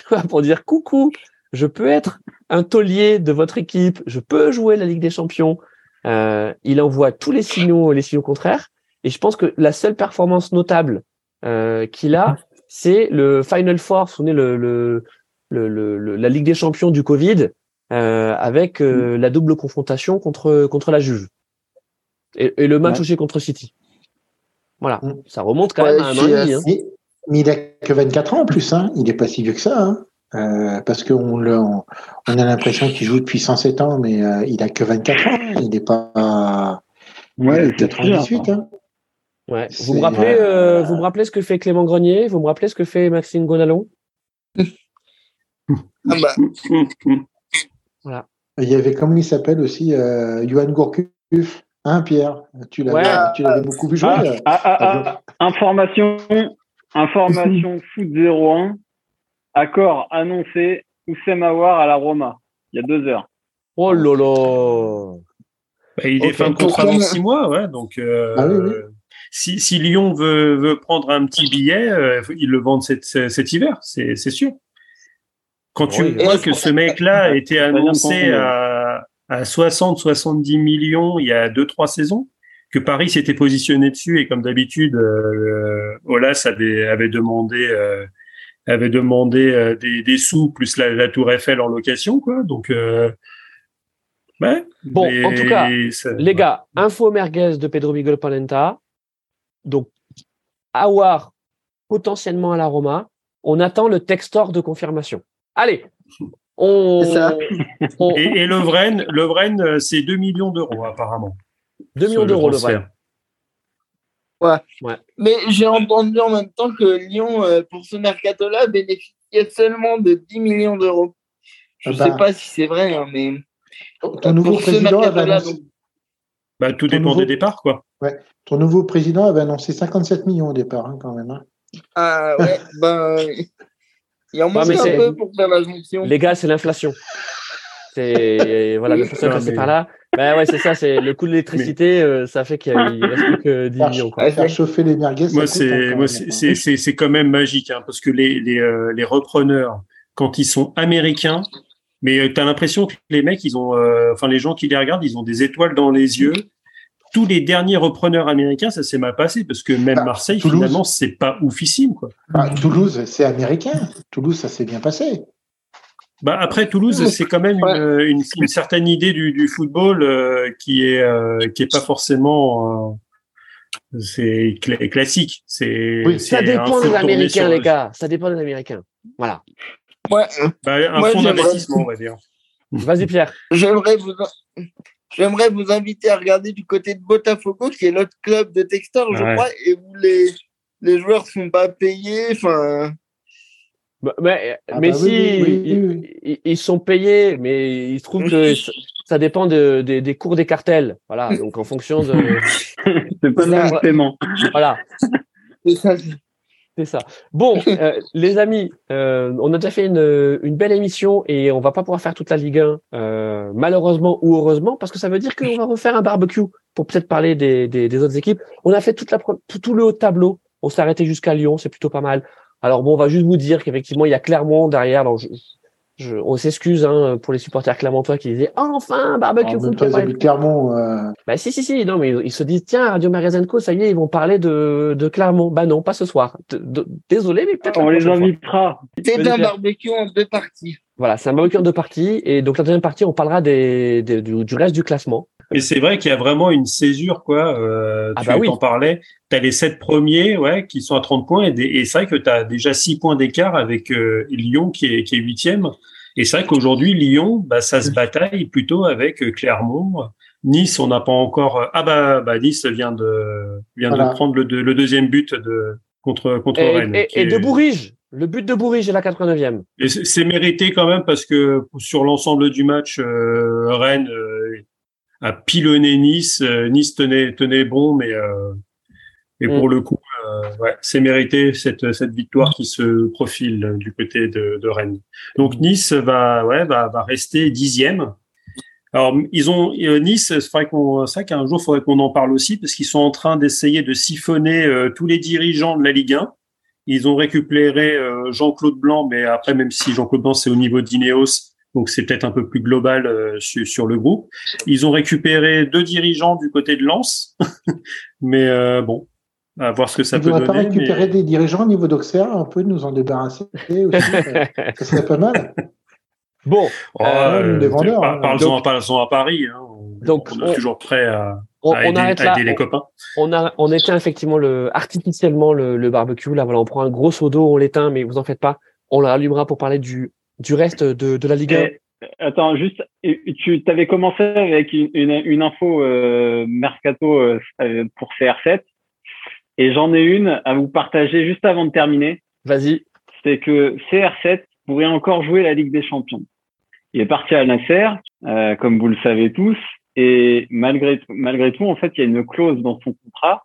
pour dire coucou, je peux être un taulier de votre équipe, je peux jouer la Ligue des Champions, euh, il envoie tous les signaux, les signaux contraires. Et je pense que la seule performance notable euh, qu'il a, c'est le Final Four, vous le, le, le, la Ligue des Champions du Covid, avec euh, mm. la double confrontation contre contre la Juve et, et le match aussi contre City. Voilà, mm. ça remonte quand même à un an et demi. Hein. Mais, il a que 24 ans en plus, hein. il est pas si vieux que ça. Hein. Euh, parce qu'on on, on a l'impression qu'il joue depuis 107 ans, mais euh, il a que 24 ans. Hein. Il n'est pas. Ouais, 98. Hein. Ouais. Vous me rappelez, euh, vous me rappelez ce que fait Clément Grenier? Vous me rappelez ce que fait Maxime Gonalon? Ah bah. Il y avait, comment il s'appelle aussi, euh, Johan Gourcuff, hein, Pierre Tu l'avais beaucoup vu jouer. Ah, euh, ah, ah, information, information foot 01, accord annoncé, Oussem Aouar à la Roma, il y a deux heures. Oh lolo bah, il est fin de contrat dans six mois, ouais, donc euh, ah Si, si, Lyon veut, veut, prendre un petit billet, euh, ils le vendent cet, cet hiver, c'est sûr. Quand tu vois que ce mec-là a été annoncé à, à 60-70 millions il y a 2-3 saisons, que Paris s'était positionné dessus et comme d'habitude, euh, Olas avait, avait demandé, euh, avait demandé euh, des, des, sous plus la, la, Tour Eiffel en location, quoi. Donc, euh, ouais, bon, en tout cas, les gars, info merguez de Pedro Miguel Palenta. Donc, Awar potentiellement à la Roma. On attend le textor de confirmation. Allez, on... Et, et Lovren, Lovren euh, c'est 2 millions d'euros apparemment. 2 millions d'euros Lovren. Ouais. ouais. Mais j'ai entendu en même temps que Lyon, euh, pour ce mercato-là, bénéficiait seulement de 10 millions d'euros. Je ne ah sais bah. pas si c'est vrai, hein, mais. Ton nouveau président avait annoncé... bah, tout dépend des départs, quoi. Ouais. Ton nouveau président avait annoncé 57 millions au départ, hein, quand même. Hein. Ah ouais, ben. Il en manque un peu pour faire la jonction. Les gars, c'est l'inflation. C'est voilà, l'inflation passée par là. Ben ouais, c'est ça, c'est le coût de l'électricité, euh, ça fait qu'il reste plus que 10 millions. Quoi. Faire chauffer les merguez, moi c'est moi c'est c'est quand même magique hein, parce que les les, euh, les repreneurs quand ils sont américains, mais euh, tu as l'impression que les mecs ils ont euh, enfin les gens qui les regardent, ils ont des étoiles dans les yeux tous les derniers repreneurs américains, ça s'est mal passé parce que même bah, Marseille, finalement, c'est pas oufissime. Quoi. Bah, Toulouse, c'est américain. Toulouse, ça s'est bien passé. Bah après Toulouse, c'est quand même une, une, certaine idée du, du football euh, qui est euh, qui est pas forcément euh, c'est classique. C'est oui, ça dépend des Américains, les gars. Ça dépend des Américains. Voilà. Ouais. Bah, un fonds d'investissement, on va dire. Vas-y Pierre. J'aimerais vous j'aimerais vous inviter à regarder du côté de Botafogo, qui est l'autre club de Textor, je crois, et où les les joueurs ne sont pas payés. Enfin. Bah, mais, ah mais bah si Ils, sont payés, mais il se trouve que ça, dépend de, des cours des cartels. Voilà, donc en fonction de. c'est pas le paiement. Voilà. C'est ça. Bon, euh, les amis, euh, on a déjà fait une, une, belle émission et on va pas pouvoir faire toute la Ligue 1, euh, malheureusement ou heureusement, parce que ça veut dire qu'on va refaire un barbecue pour peut-être parler des, des, des, autres équipes. On a fait toute la, tout, tout le haut tableau. On s'est arrêté jusqu'à Lyon, c'est plutôt pas mal. Alors bon, on va juste vous dire qu'effectivement, il y a Clermont derrière. Alors je, on s'excuse hein, pour les supporters clermontois qui disaient enfin barbecue. Oh, pas Clermont. Euh... Bah si si si non mais ils, se disent tiens Radio Magazenco ça y est ils vont parler de, de Clermont. Bah non pas ce soir. désolé mais peut-être. On les invitera. C'est un barbecue en deux parties. Voilà c'est un barbecue en deux parties et donc la deuxième partie on parlera des, des du, reste du classement. Et c'est vrai qu'il y a vraiment une césure, quoi. Euh, ah tu bah en parlais. Tu as les sept premiers, ouais, qui sont à 30 points. Et, et c'est vrai que tu as déjà six points d'écart avec euh, Lyon qui est, qui est huitième. Et c'est vrai qu'aujourd'hui, Lyon, bah, ça se bataille plutôt avec euh, Clermont. Nice, on n'a pas encore. Euh, ah bah, bah Nice vient de vient de prendre le, le, deuxième but de contre contre Rennes. Et, de Bourrige, le but de Bourrige est la 89e. Et c'est mérité quand même parce que sur l'ensemble du match, Rennes a pilonné Nice. Euh, nice tenait, tenait bon, mais euh, et pour mm. le coup, euh, ouais, c'est mérité cette, cette victoire qui se profile du côté de, de Rennes. Donc Nice va, ouais, va, va rester dixième. Alors ils ont Nice, c'est vrai qu'on, ça qu'un jour il faudrait qu'on en parle aussi parce qu'ils sont en train d'essayer de siphonner tous les dirigeants de la Ligue 1. Ils ont récupéré Jean-Claude Blanc, mais après même si Jean-Claude Blanc c'est au niveau d'Ineos, donc c'est peut-être un peu plus global euh, sur, le groupe. Ils ont récupéré deux dirigeants du côté de Lens, mais euh, bon, à voir ce que ça peut donner. On pas récupérer des dirigeants au niveau d'Auxerre, un peu nous en débarrasser aussi, ça, serait pas mal. Bon, oh, euh, des vendeurs. Hein. Parlons, à Paris. Hein. donc, on est toujours prêt à, aider, les copains. On, a, on éteint effectivement le, artificiellement le, barbecue. Là, voilà, on prend un gros seau d'eau, on l'éteint, mais vous en faites pas. On l'allumera pour parler du du reste de, de la Ligue 1 Attends, juste, tu avais commencé avec une, une, info euh, mercato euh, pour CR7 et j'en ai une à vous partager juste avant de terminer. Vas-y. C'est que CR7 pourrait encore jouer la Ligue des Champions. Il est parti à Nasser, euh, comme vous le savez tous, et malgré, malgré tout, en fait, il y a une clause dans son contrat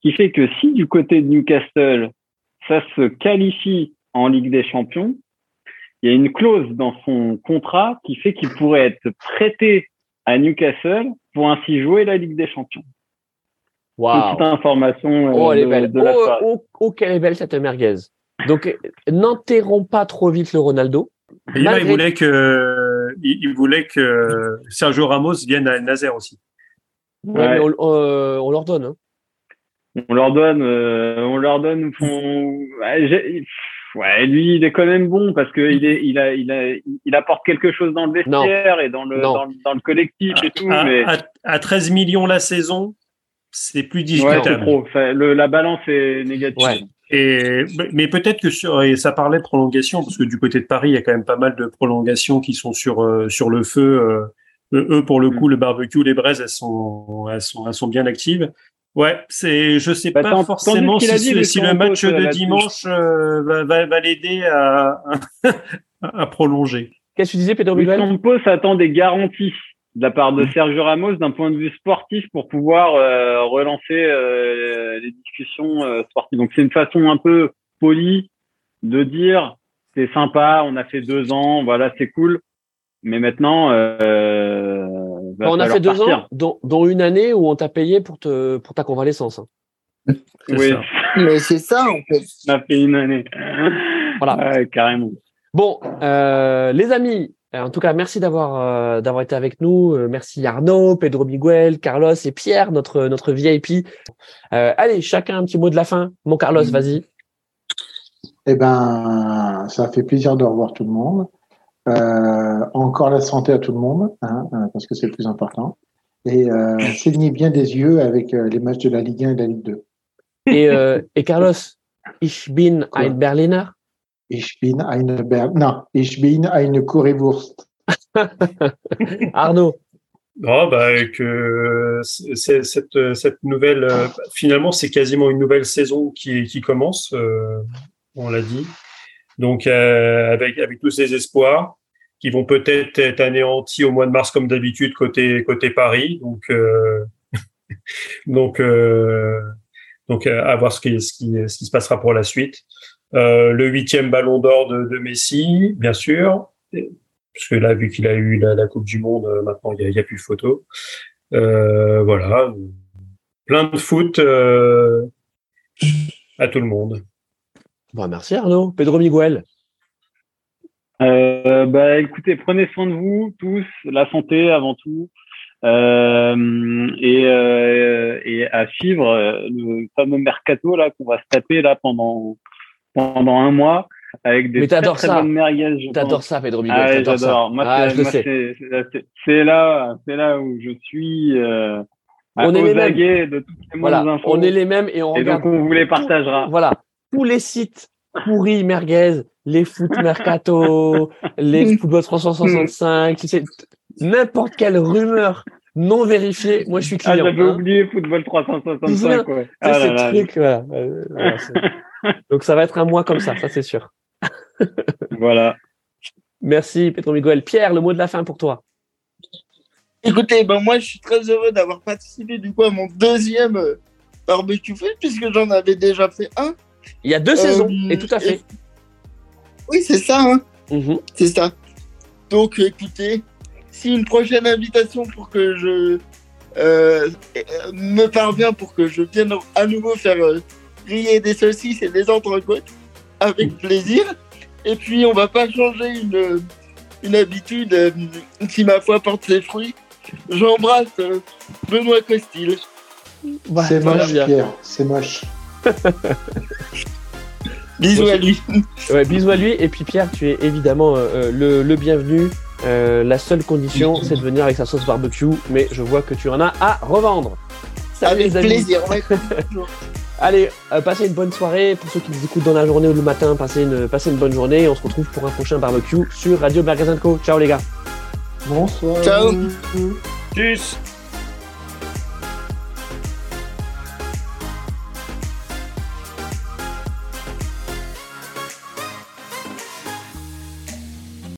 qui fait que si du côté de Newcastle, ça se qualifie en Ligue des Champions, il y a une clause dans son contrat qui fait qu'il pourrait être prêté à Newcastle pour ainsi jouer la Ligue des Champions. Wow. Toute information. Euh, oh, elle est belle. oh, oh, oh, quelle est belle cette merguez. Donc, n'enterrons pas trop vite le Ronaldo. il voulait que, il, voulait que Sergio Ramos vienne à Nazaire aussi. Ouais, Mais on, euh, on, leur donne. Hein. On leur donne, euh, on leur donne. Ouais, lui, il est quand même bon parce que il est, il a, il a, il apporte quelque chose dans le vestiaire et dans le, dans le, collectif et tout. À, mais... à, 13 millions la saison, c'est plus discutable. Ouais, le, la balance est négative. Ouais. Et, mais peut-être que sur, et ça parlait de prolongation, parce que du côté de Paris, il y a quand même pas mal de prolongations qui sont sur, euh, sur le feu. Euh, eux, pour le mm. coup, le barbecue, les braises, elles sont, elles sont, elles sont bien actives. Ouais, c'est, je sais bah, pas forcément si, si le match de dimanche euh, va, va, va l'aider à, à prolonger. Qu'est-ce que tu disais, Pedro Campos attend des garanties de la part de mmh. Sergio Ramos d'un point de vue sportif pour pouvoir euh, relancer euh, les discussions euh, sportives. Donc c'est une façon un peu polie de dire c'est sympa, on a fait deux ans, voilà, c'est cool, mais maintenant on a fait deux ans, dont, une année où on t'a payé pour, te, pour ta convalescence. Hein. Oui, mais c'est ça en fait. On a fait une année. Voilà. carrément. Bon, euh, les amis, En tout cas, merci d'avoir d'avoir été avec nous. Merci Arnaud, Pedro Miguel, Carlos et Pierre, notre notre VIP. allez, chacun un petit mot de la fin. Mon Carlos, mm. vas-y. Eh ben, ça fait plaisir de revoir tout le monde. Encore la santé à tout le monde, hein, parce que c'est le plus important. Et euh, bien des yeux avec les matchs de la Ligue 1 et de la Ligue 2. Et, et Carlos, ich bin ein Berliner. Ich bin eine Ber non, ich bin eine Currywurst. Arnaud. Oh, bah, que c'est, cette, cette nouvelle, euh, finalement, c'est quasiment une nouvelle saison qui, qui commence, euh, on l'a dit. Donc, euh, avec, avec tous ces espoirs qui vont peut-être être anéantis au mois de mars comme d'habitude côté, côté Paris. Donc, donc, donc, à voir ce qui, ce, qui, ce qui se passera pour la suite. Euh, le huitième ballon d'or de, de, Messi, bien sûr, parce que là, vu qu'il a eu la, Coupe du Monde, euh, maintenant il n'y a, plus de photos. Euh, voilà, plein de foot euh, à tout le monde. Bon, merci Arnaud. Pedro Miguel. Euh, bah, écoutez, prenez soin de vous tous, la santé avant tout. Euh, et, euh, et à suivre le fameux mercato là qu'on va se taper là pendant pendant un mois avec des très, très bonnes merguez. T'adores ça, Pedro Miguel. Ah, j'adore. Moi, ah, c'est là, c'est là où je suis. Euh, on est les mêmes. De toutes les voilà, infos. on est les mêmes et on et regarde. Donc on vous les partagera. Voilà, tous les sites pourris merguez, les foot mercato, les football 365, tu sais, n'importe quelle rumeur non vérifiée. Moi, je suis client. Ah, j'avais hein. oublié football 365. Ouais. Ah, là, là. Truc, voilà. voilà Donc ça va être un mois comme ça, ça c'est sûr. voilà. Merci Pedro Miguel. Pierre, le mot de la fin pour toi. Écoutez, ben moi je suis très heureux d'avoir participé du coup à mon deuxième euh, barbecue fait puisque j'en avais déjà fait un. Il y a deux saisons, et tout à fait. Oui, c'est ça. Hein. Mm-hmm. C'est ça. Donc écoutez, si une prochaine invitation pour que je euh, me parvient pour que je vienne à nouveau faire euh, griller des saucisses et des entrecôtes avec plaisir. Et puis, on va pas changer une, une habitude euh, qui, ma foi, porte ses fruits. J'embrasse euh, Benoît Costil. Bah, c'est moche, Pierre. C'est moche. bisous à lui. Ouais, bisous à lui. Et puis, Pierre, tu es évidemment euh, le, le, bienvenu. la seule condition, c'est de venir avec sa sauce barbecue. Mais je vois que tu en as à revendre. Salut, avec plaisir. Allez, euh, passez une bonne soirée. Pour ceux qui nous écoutent dans la journée ou le matin, passez une, passez une bonne journée. On se retrouve pour un prochain barbecue sur Radio Bergazenco. Ciao les gars. Bonsoir. Ciao. Tchuss.